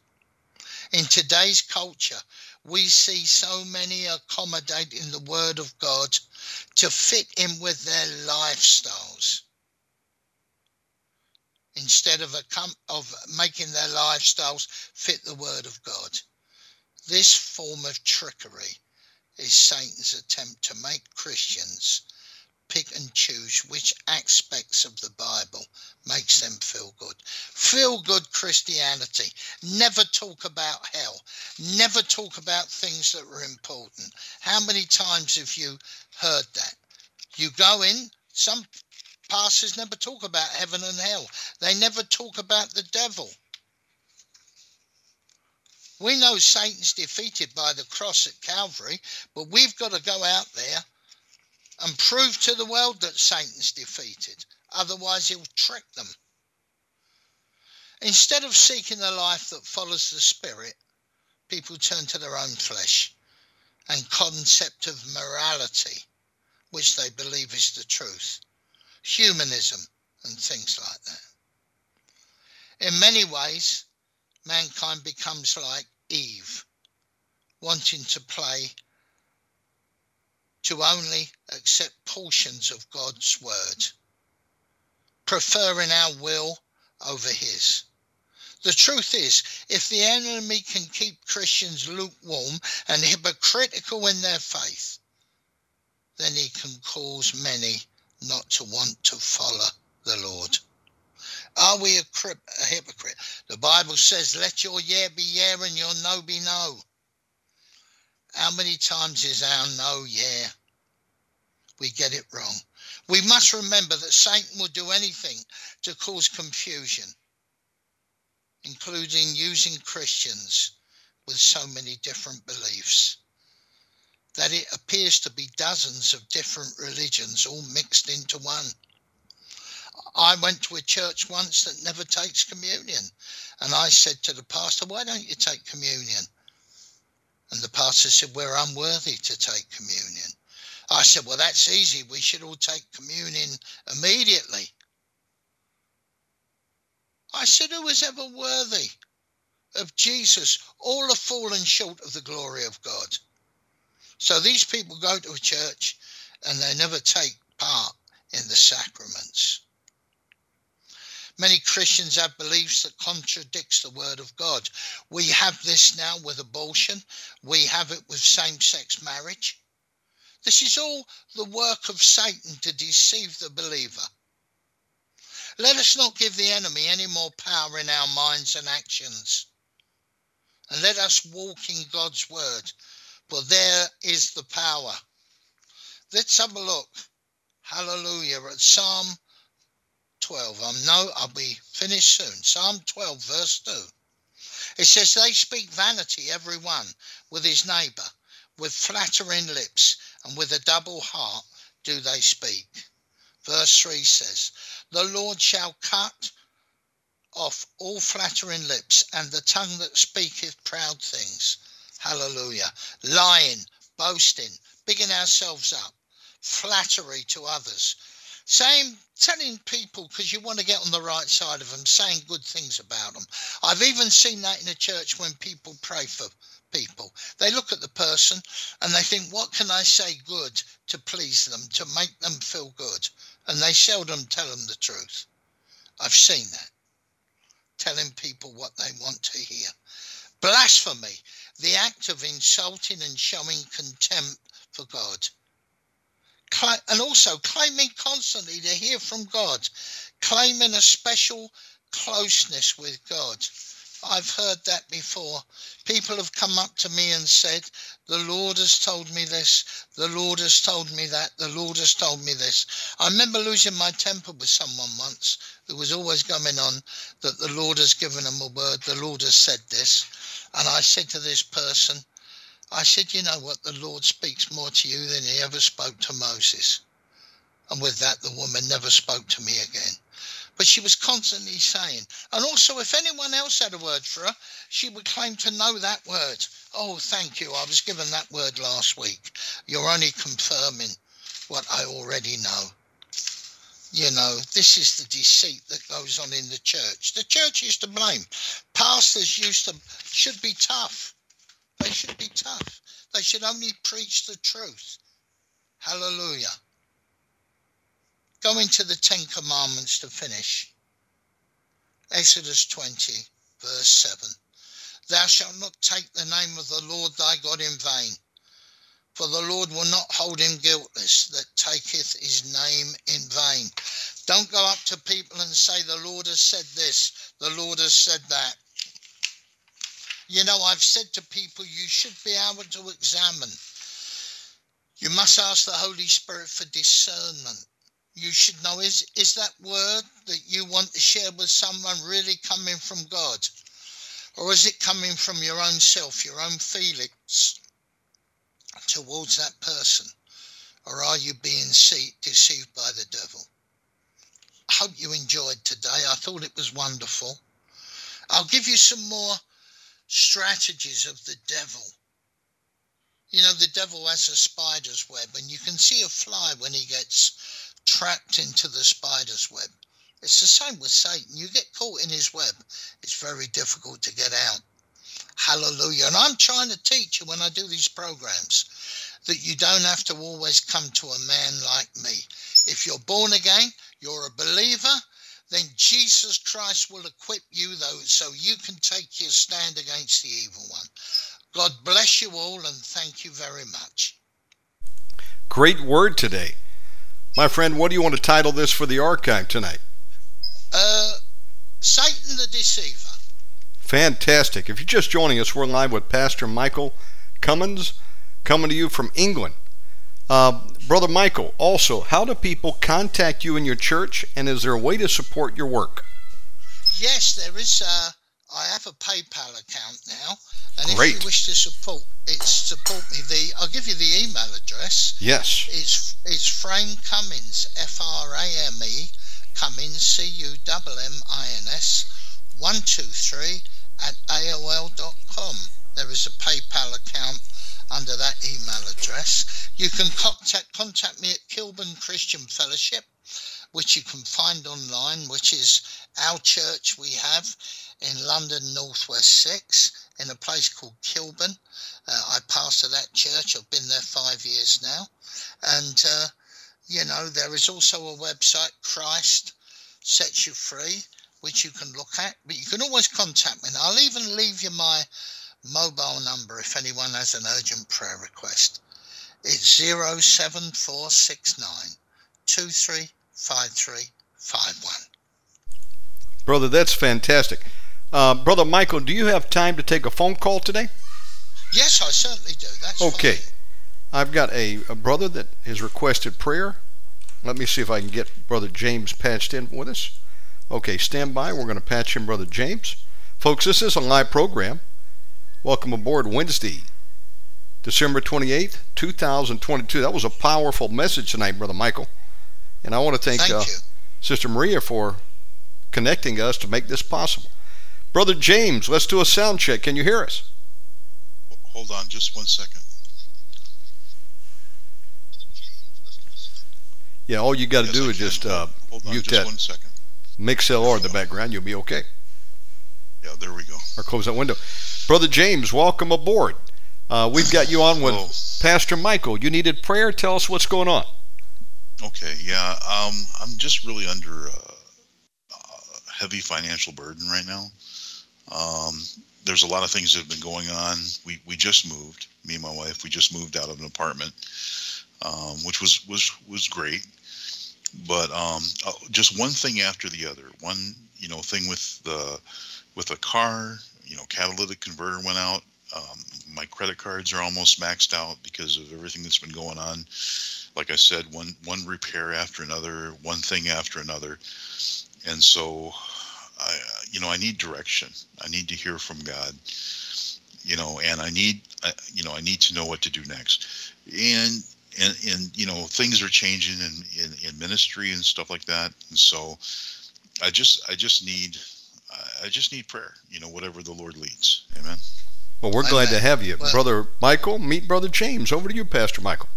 In today's culture, we see so many accommodating the Word of God to fit in with their lifestyles instead of, a of making their lifestyles fit the Word of God. This form of trickery is Satan's attempt to make Christians pick and choose which aspects of the Bible makes them feel good. Feel good Christianity. Never talk about hell. Never talk about things that are important. How many times have you heard that? You go in, some pastors never talk about heaven and hell. They never talk about the devil. We know Satan's defeated by the cross at Calvary, but we've got to go out there and prove to the world that Satan's defeated. Otherwise, he'll trick them. Instead of seeking the life that follows the Spirit, people turn to their own flesh and concept of morality, which they believe is the truth, humanism, and things like that. In many ways, mankind becomes like Eve, wanting to play to only accept portions of God's word, preferring our will over his. The truth is, if the enemy can keep Christians lukewarm and hypocritical in their faith, then he can cause many not to want to follow the Lord. Are we a, hypocrite? The Bible says, let your yeah be yeah and your no be no. How many times is our no yeah? We get it wrong. We must remember that Satan will do anything to cause confusion, including using Christians with so many different beliefs. That it appears to be dozens of different religions all mixed into one. I went to a church once that never takes communion. And I said to the pastor, Why don't you take communion? Pastor said, We're unworthy to take communion. I said, Well, that's easy. We should all take communion immediately. I said, Who was ever worthy of Jesus? All have fallen short of the glory of God. So these people go to a church and they never take part in the sacraments. Many Christians have beliefs that contradicts the word of God. We have this now with abortion. We have it with same-sex marriage. This is all the work of Satan to deceive the believer. Let us not give the enemy any more power in our minds and actions. And let us walk in God's word, for there is the power. Let's have a look. Hallelujah. At Psalm 12. I know I'll be finished soon. Psalm 12, verse 2. It says, They speak vanity, every one, with his neighbour, with flattering lips, and with a double heart do they speak. Verse 3 says, The Lord shall cut off all flattering lips, and the tongue that speaketh proud things. Hallelujah. Lying, boasting, bigging ourselves up, flattery to others, saying telling people because you want to get on the right side of them saying good things about them i've even seen that in a church when people pray for people. They look at the person and they think what can i say good to please them to make them feel good? And they seldom tell them the truth. I've seen that. Telling people what they want to hear. Blasphemy. The act of insulting and showing contempt for god and also claiming constantly to hear from God, claiming a special closeness with God. I've heard that before. People have come up to me and said, The Lord has told me this, the Lord has told me that, the Lord has told me this. I remember losing my temper with someone once who was always going on that the Lord has given him a word, the Lord has said this. And I said to this person, I said, You know what? The Lord speaks more to you than he ever spoke to Moses. And with that, the woman never spoke to me again. But she was constantly saying, and also if anyone else had a word for her, she would claim to know that word. Oh, thank you. I was given that word last week. You're only confirming what I already know. You know, this is the deceit that goes on in the church. The church is to blame. Pastors used to should be tough. They should be tough. They should only preach the truth. Hallelujah. Going to the Ten Commandments to finish. Exodus 20, verse 7. Thou shalt not take the name of the Lord thy God in vain, for the Lord will not hold him guiltless that taketh his name in vain. Don't go up to people and say, The Lord has said this, the Lord has said that. You know, I've said to people, you should be able to examine. You must ask the Holy Spirit for discernment you should know is is that word that you want to share with someone really coming from God? Or is it coming from your own self, your own feelings towards that person? Or are you being deceived by the devil? I hope you enjoyed today. I thought it was wonderful. I'll give you some more strategies of the devil. You know, the devil has a spider's web, and you can see a fly when he gets trapped into the spider's web. It's the same with Satan. You get caught in his web, it's very difficult to get out. Hallelujah. And I'm trying to teach you when I do these programs that you don't have to always come to a man like me. If you're born again, you're a believer, then Jesus Christ will equip you, though, so you can take your stand against the evil one. God bless you all and thank you very much. Great word today. My friend, what do you want to title this for the archive tonight? Uh, Satan the Deceiver. Fantastic. If you're just joining us, we're live with Pastor Michael Cummins, coming to you from England. Uh, Brother Michael, also, how do people contact you in your church, and is there a way to support your work? Yes, there is. Uh, I have a PayPal account now, and Great. if you wish to support it, support me. The I'll give you the email address. Yes. It's it's Frame Cummins F R A M E Cummins C U M M I N S one two three at AOL.com. There is a PayPal account under that email address. You can contact contact me at Kilburn Christian Fellowship, which you can find online, which is our church we have in London Northwest Six in a place called Kilburn. Uh, I pastor that church. I've been there five years now. And, uh, you know, there is also a website, Christ Sets You Free, which you can look at. But you can always contact me. And I'll even leave you my mobile number if anyone has an urgent prayer request. It's 07469 235351. Brother, that's fantastic. Uh, Brother Michael, do you have time to take a phone call today? Yes, I certainly do. That's Okay. fine. I've got a, a brother that has requested prayer. Let me see if I can get Brother James patched in with us. Okay, stand by. We're going to patch in Brother James. Folks, this is a live program. Welcome aboard Wednesday, December 28th, 2022. That was a powerful message tonight, Brother Michael. And I want to thank, Thank uh. Sister Maria for connecting us to make this possible. Brother James, let's do a sound check. Can you hear us? Hold on just one second. Yeah, all you got to Yes, do I is can. just uh, Hold on mute just that one second. MixLR in the background. You'll be okay. Yeah, there we go. Or close that window. Brother James, welcome aboard. Uh, we've got you on with Hello. Pastor Michael. You needed prayer. Tell us what's going on. Okay, yeah, um, I'm just really under uh, a heavy financial burden right now. Um, there's a lot of things that have been going on. We we just moved. Me and my wife. We just moved out of an apartment, um, which was was was great. But um, uh, just one thing after the other. One you know thing with the with a car, you know, catalytic converter went out. Um, my credit cards are almost maxed out because of everything that's been going on. Like I said, one one repair after another, one thing after another, and so I, you know, I need direction. I need to hear from God. You know, and I need, I, you know, I need to know what to do next. And and and you know, things are changing in in, in ministry and stuff like that. And so, I just I just need I just need prayer. You know, whatever the Lord leads. Amen. Well, we're glad to have you, well, brother Michael. Meet brother James. Over to you, Pastor Michael.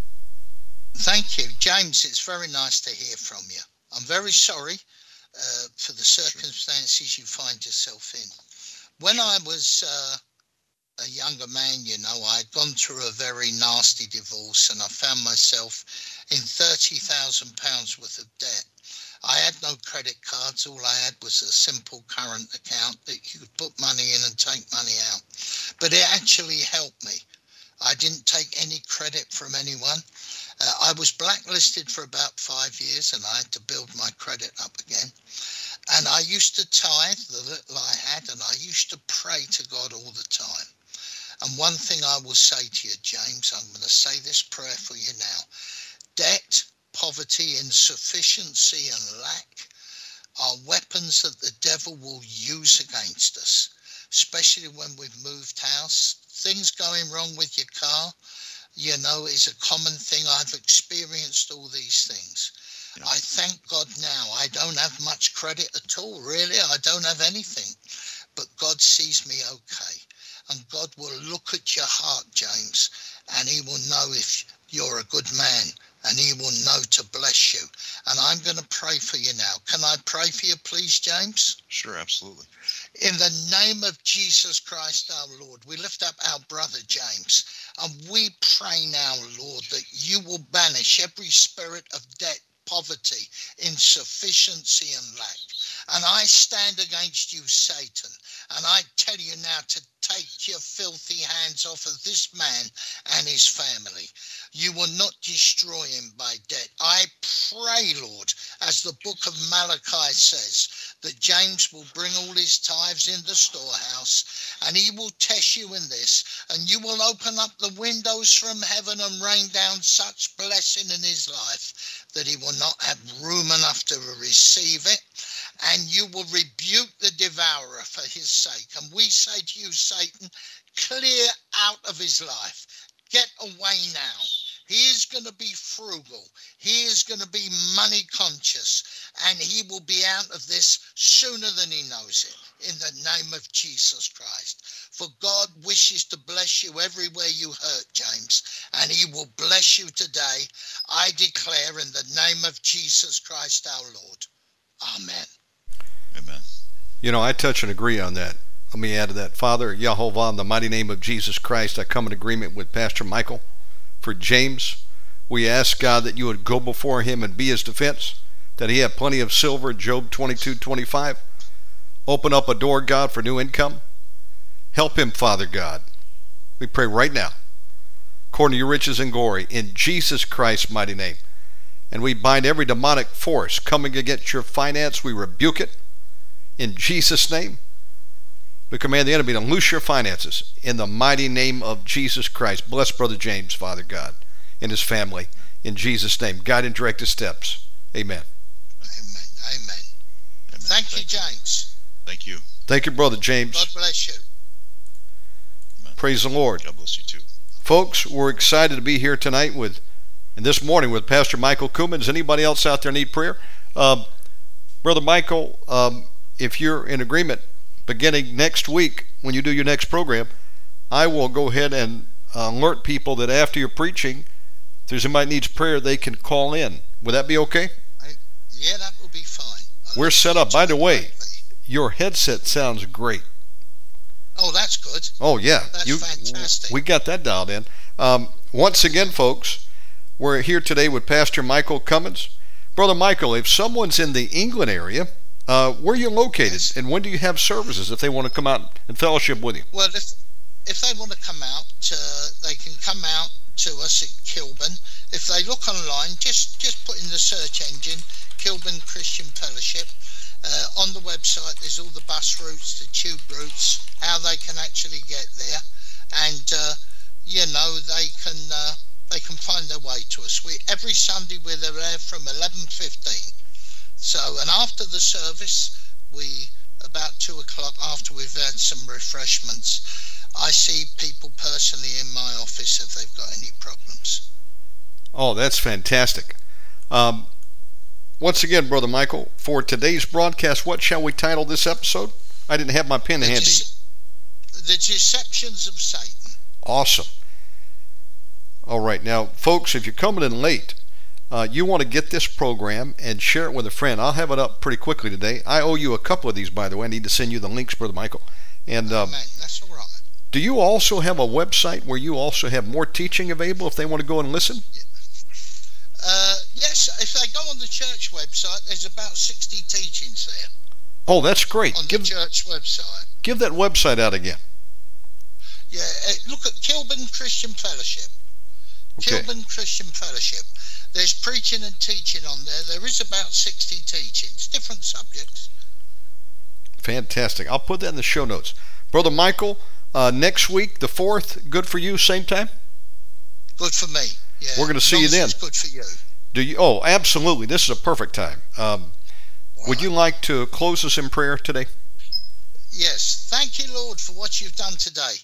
Thank you, James. It's very nice to hear from you. I'm very sorry uh, for the circumstances you find yourself in. When I was uh, a younger man, you know, I'd gone through a very nasty divorce and I found myself in £30,000 worth of debt. I had no credit cards. All I had was a simple current account that you could put money in and take money out. But it actually helped me. I didn't take any credit from anyone. Uh, I was blacklisted for about five years and I had to build my credit up again. And I used to tithe the little I had and I used to pray to God all the time. And one thing I will say to you, James, I'm going to say this prayer for you now. Debt, poverty, insufficiency, and lack are weapons that the devil will use against us, especially when we've moved house. Things going wrong with your car, you know, is a common thing. I've experienced all these things. Yeah. I thank God now. I don't have much credit at all, really. I don't have anything. But God sees me okay. And God will look at your heart, James, and He will know if you're a good man and He will know to bless you. And I'm going to pray for you now. Can I pray for you, please, James? Sure, absolutely. In the name of Jesus Christ our Lord, we lift up our brother James. And we pray now, Lord, that you will banish every spirit of debt, poverty, insufficiency, and lack. And I stand against you, Satan. And I tell you now to take your filthy hands off of this man and his family. You will not destroy him by debt. I pray, Lord, as the book of Malachi says, that James will bring all his tithes in the storehouse, and he will test you in this, and you will open up the windows from heaven and rain down such blessing in his life that he will not have room enough to receive it and you will rebuke the devourer for his sake. And we say to you, Satan, clear out of his life. Get away now. He is going to be frugal. He is going to be money conscious. And he will be out of this sooner than he knows it. In the name of Jesus Christ. For God wishes to bless you everywhere you hurt, James. And he will bless you today. I declare in the name of Jesus Christ our Lord. Amen. Amen. You know, I touch and agree on that. Let me add to that. Father, Yahovah, in the mighty name of Jesus Christ, I come in agreement with Pastor Michael for James. We ask God that you would go before him and be his defense, that he have plenty of silver, Job 22, 25. Open up a door, God, for new income. Help him, Father God. We pray right now, according to your riches and glory, in Jesus Christ's mighty name. And we bind every demonic force coming against your finance. We rebuke it in Jesus' name. We command the enemy to loose your finances in the mighty name of Jesus Christ. Bless Brother James, Father God, and his family. In Jesus' name, guide and direct his steps. Amen. Amen. Amen. Amen. Thank, Thank you, James. Thank you. Thank you, Brother James. God bless you. Amen. Praise the Lord. God bless you too. Folks, we're excited to be here tonight with, and this morning with Pastor Michael Does Anybody else out there need prayer? Uh, Brother Michael, um, if you're in agreement, beginning next week when you do your next program, I will go ahead and uh, alert people that after your preaching, if there's anybody needs prayer, they can call in. Would that be okay? I, yeah, that will be fine. I'll We're set up. By the way, your headset sounds great. Oh, that's good. Oh, yeah. That's you, fantastic. We got that dialed in. Um, once again, folks, we're here today with Pastor Michael Cummins. Brother Michael, if someone's in the England area, uh, where are you located, and when do you have services if they want to come out and fellowship with you? Well, if if they want to come out, uh, they can come out to us at Kilburn. If they look online, just just put in the search engine Kilburn Christian Fellowship, Uh, on the website, there's all the bus routes, the tube routes, how they can actually get there, and uh, you know they can uh, they can find their way to us. We every Sunday we're there from 11:15. So, and after the service, we about two o'clock after we've had some refreshments, I see people personally in my office if they've got any problems. Oh, that's fantastic. Um, once again, Brother Michael, for today's broadcast, what shall we title this episode? I didn't have my pen The, handy. dece- the deceptions of Satan. Awesome. All right, now, folks, if you're coming in late, uh, you want to get this program and share it with a friend. I'll have it up pretty quickly today. I owe you a couple of these, by the way. I need to send you the links, Brother Michael. And um. That's all right. do you also have a website where you also have more teaching available if they want to go and listen? Uh, yes, if they go on the church website, there's about 60 teachings there Oh, that's great. on Give the church website. give that website out again. Yeah, uh, look at Kilburn Christian Fellowship. Okay. Kilburn Christian Fellowship. There's preaching and teaching on there. There is about 60 teachings, different subjects. Fantastic. I'll put that in the show notes. Brother Michael, uh, next week, the 4th, good for you, same time? Good for me. Yeah. We're gonna see you then. Good for you. Do you? Oh, absolutely. This is a perfect time. Um, would you like to close us in prayer today? Yes. Thank you, Lord, for what you've done today.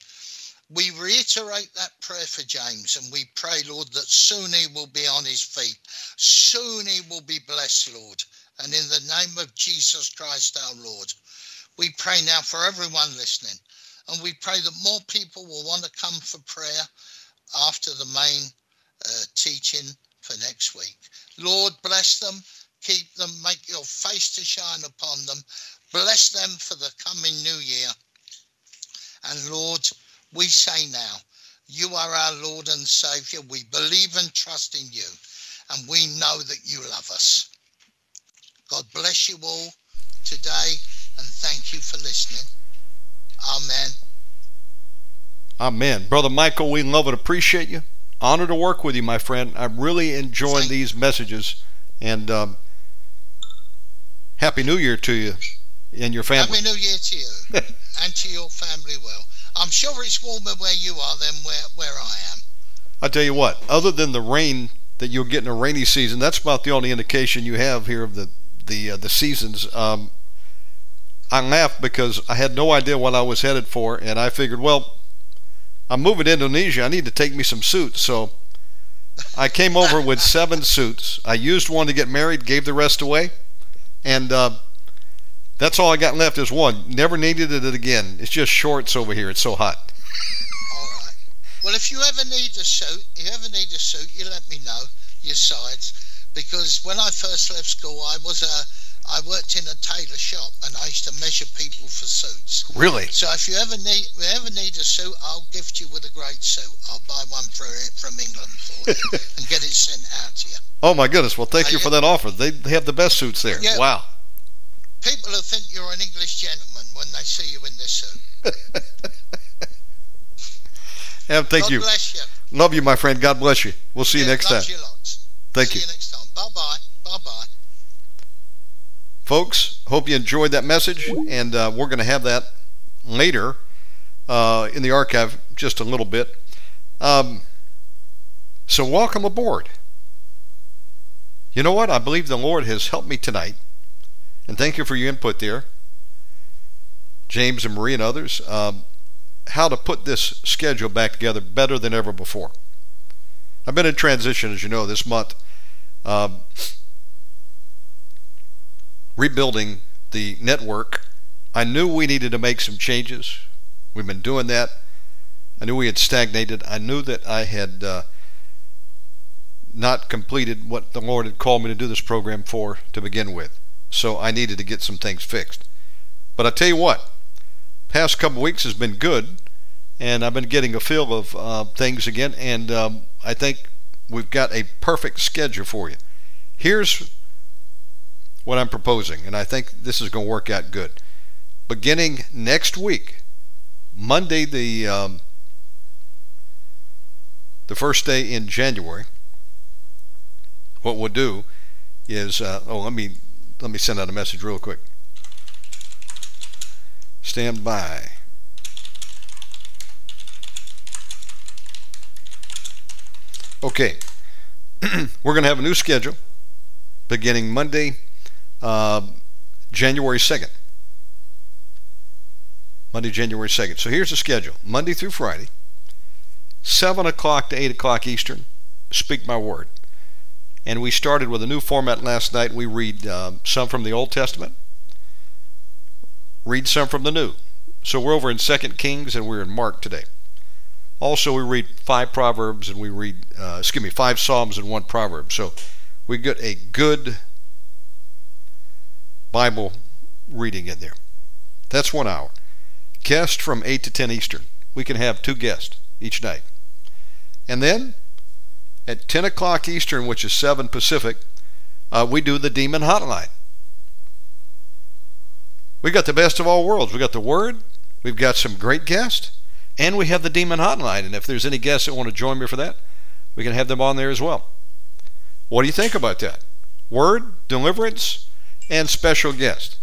We reiterate that prayer for James and we pray, Lord, that soon he will be on his feet. Soon he will be blessed, Lord. And in the name of Jesus Christ our Lord, we pray now for everyone listening. And we pray that more people will want to come for prayer after the main uh, teaching for next week. Lord, bless them, keep them, make your face to shine upon them, bless them for the coming new year. And Lord, we say now, you are our Lord and Saviour. We believe and trust in you, and we know that you love us. God bless you all today, and thank you for listening. Amen. Amen. Brother Michael, we love and appreciate you. Honor to work with you, my friend. I'm really enjoying Thank- these messages. And um, Happy New Year to you and your family. Happy New Year to you and to your family. Well, I'm sure it's warmer where you are than where, where I am. I'll tell you what, other than the rain that you'll get in a rainy season, that's about the only indication you have here of the the uh, the seasons. Um, I laughed because I had no idea what I was headed for, and I figured, well, I'm moving to Indonesia. I need to take me some suits, so I came over with seven suits. I used one to get married, gave the rest away, and uh, that's all I got left is one. Never needed it again. It's just shorts over here. It's so hot. All right. Well, if you ever need a suit, if you ever need a suit, you let me know your size, because when I first left school, I was a I worked in a tailor shop and I used to measure people for suits. Really? So if you ever need if you ever need a suit, I'll gift you with a great suit. I'll buy one for from England for you and get it sent out to you. Oh my goodness! Well, thank you for that offer. They they have the best suits there. Yeah. Wow. People who think you're an English gentleman when they see you in this suit. Em, thank God you. bless you. Love you, my friend. God bless you. We'll see you next time. you lots. Thank see you. you next time. Bye bye. Bye bye. Folks, hope you enjoyed that message, and uh, we're going to have that later uh, in the archive just a little bit. Um, so, welcome aboard. You know what? I believe the Lord has helped me tonight, and thank you for your input there, James and Marie and others, um, how to put this schedule back together better than ever before. I've been in transition, as you know, this month. Um, rebuilding the network. I knew we needed to make some changes. We've been doing that. I knew we had stagnated. I knew that I had uh, not completed what the Lord had called me to do this program for to begin with. So I needed to get some things fixed. But I tell you what, past couple weeks has been good, and I've been getting a feel of uh, things again, and um, I think we've got a perfect schedule for you. Here's what I'm proposing, and I think this is going to work out good. Beginning next week, Monday, the um, the first day in January, what we'll do is uh, oh let me let me send out a message real quick. Stand by. Okay, we're going to have a new schedule beginning Monday, uh, January 2nd. Monday, January 2nd. So here's the schedule Monday through Friday, 7 o'clock to 8 o'clock Eastern. Speak my word. And we started with a new format last night. We read uh, some from the Old Testament, read some from the New. So we're over in Second Kings and we're in Mark today. Also, we read five Proverbs and we read, uh, excuse me, five Psalms and one Proverb. So we get a good Bible reading in there. That's one hour. Guest from 8 to 10 Eastern. We can have two guests each night. And then at 10 o'clock Eastern, which is 7 Pacific, uh, we do the Demon Hotline. We got the best of all worlds. We got the Word, we've got some great guests, and we have the Demon Hotline. And if there's any guests that want to join me for that, we can have them on there as well. What do you think about that? Word, deliverance, and special guest.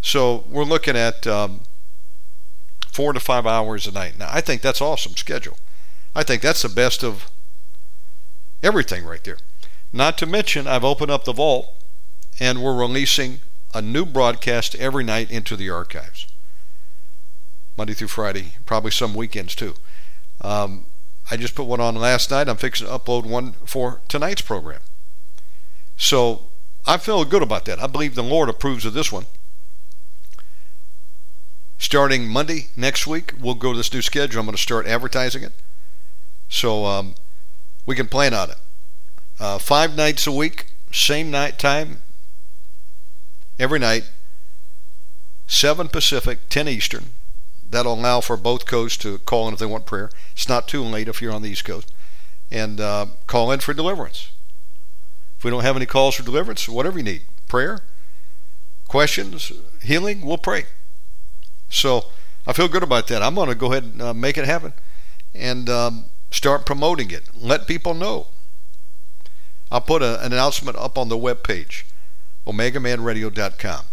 So we're looking at um, four to five hours a night. Now, I think that's awesome schedule. I think that's the best of everything right there. Not to mention, I've opened up the vault and we're releasing a new broadcast every night into the archives. Monday through Friday, probably some weekends too. Um, I just put one on last night. I'm fixing to upload one for tonight's program. So I feel good about that. I believe the Lord approves of this one. Starting Monday next week, we'll go to this new schedule. I'm going to start advertising it. So um, we can plan on it. Uh, five nights a week, same night time, every night, 7 Pacific, 10 Eastern. That'll allow for both coasts to call in if they want prayer. It's not too late if you're on the East Coast. And uh, call in for deliverance. If we don't have any calls for deliverance, whatever you need prayer, questions, healing, we'll pray. So I feel good about that. I'm going to go ahead and uh, make it happen. And um, Start promoting it. Let people know. I'll put a, an announcement up on the web page, omegamanradio.com.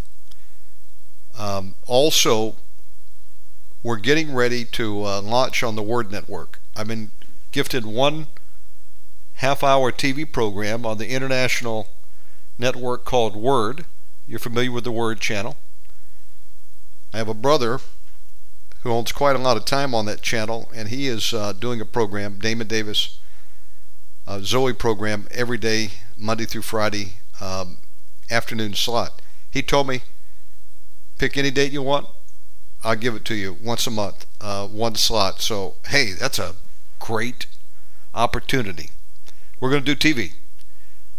Um, also, we're getting ready to uh, launch on the Word Network. I've been gifted one half hour TV program on the international network called Word. You're familiar with the Word channel. I have a brother who owns quite a lot of time on that channel, and he is uh, doing a program, Damon Davis, uh, Zoe program, every day, Monday through Friday, um, afternoon slot. He told me, pick any date you want, I'll give it to you once a month, uh, one slot. So, hey, that's a great opportunity. We're going to do TV.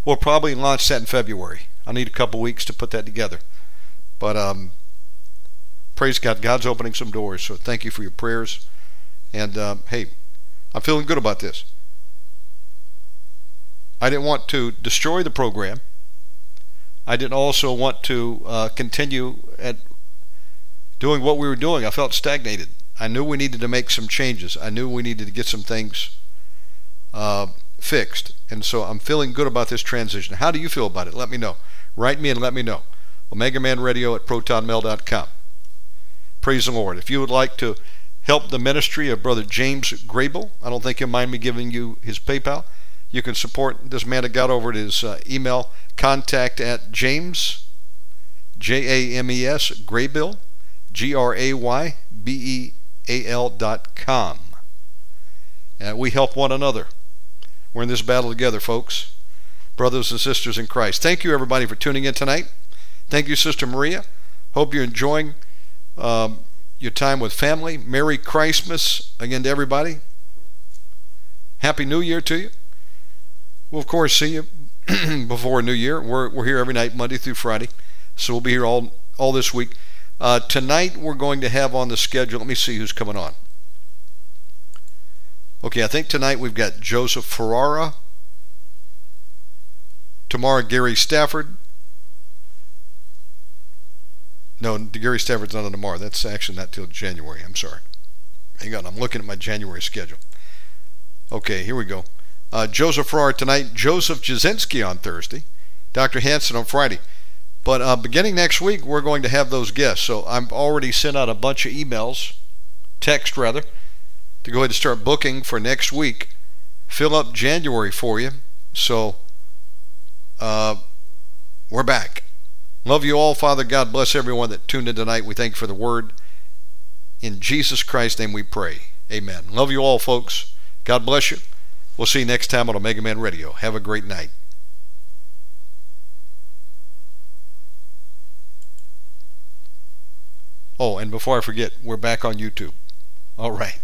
We'll probably launch that in February. I need a couple weeks to put that together. But um, praise God. God's opening some doors. So thank you for your prayers. And um, hey, I'm feeling good about this. I didn't want to destroy the program. I didn't also want to uh, continue at doing what we were doing. I felt stagnated. I knew we needed to make some changes. I knew we needed to get some things uh, fixed. And so I'm feeling good about this transition. How do you feel about it? Let me know. Write me and let me know. Omega Man Radio at protonmail.com. Praise the Lord. If you would like to help the ministry of Brother James Graybeal, I don't think he'll mind me giving you his PayPal. You can support this man of God over at his uh, email contact at James, J A M E S, Graybeal, G R A Y B E A L dot com. And we help one another. We're in this battle together, folks. Brothers and sisters in Christ. Thank you, everybody, for tuning in tonight. Thank you, Sister Maria. Hope you're enjoying um, your time with family. Merry Christmas again to everybody. Happy New Year to you. We'll, of course, see you before New Year. We're, we're here every night, Monday through Friday. So we'll be here all, all this week. Uh, tonight, we're going to have on the schedule, let me see who's coming on. Okay, I think tonight we've got Joseph Ferrara. Tomorrow, Gary Stafford. No, Gary Stafford's not on tomorrow. That's actually not till January. I'm sorry. Hang on, I'm looking at my January schedule. Okay, here we go. Uh, Joseph Farrar tonight, Joseph Jasinski on Thursday, Dr. Hanson on Friday. But uh, beginning next week, we're going to have those guests. So I've already sent out a bunch of emails, text rather, to go ahead and start booking for next week. Fill up January for you. So uh, we're back. Love you all, Father. God bless everyone that tuned in tonight. We thank you for the word. In Jesus Christ's name we pray. Amen. Love you all, folks. God bless you. We'll see you next time on Omega Man Radio. Have a great night. Oh, and before I forget, we're back on YouTube. All right.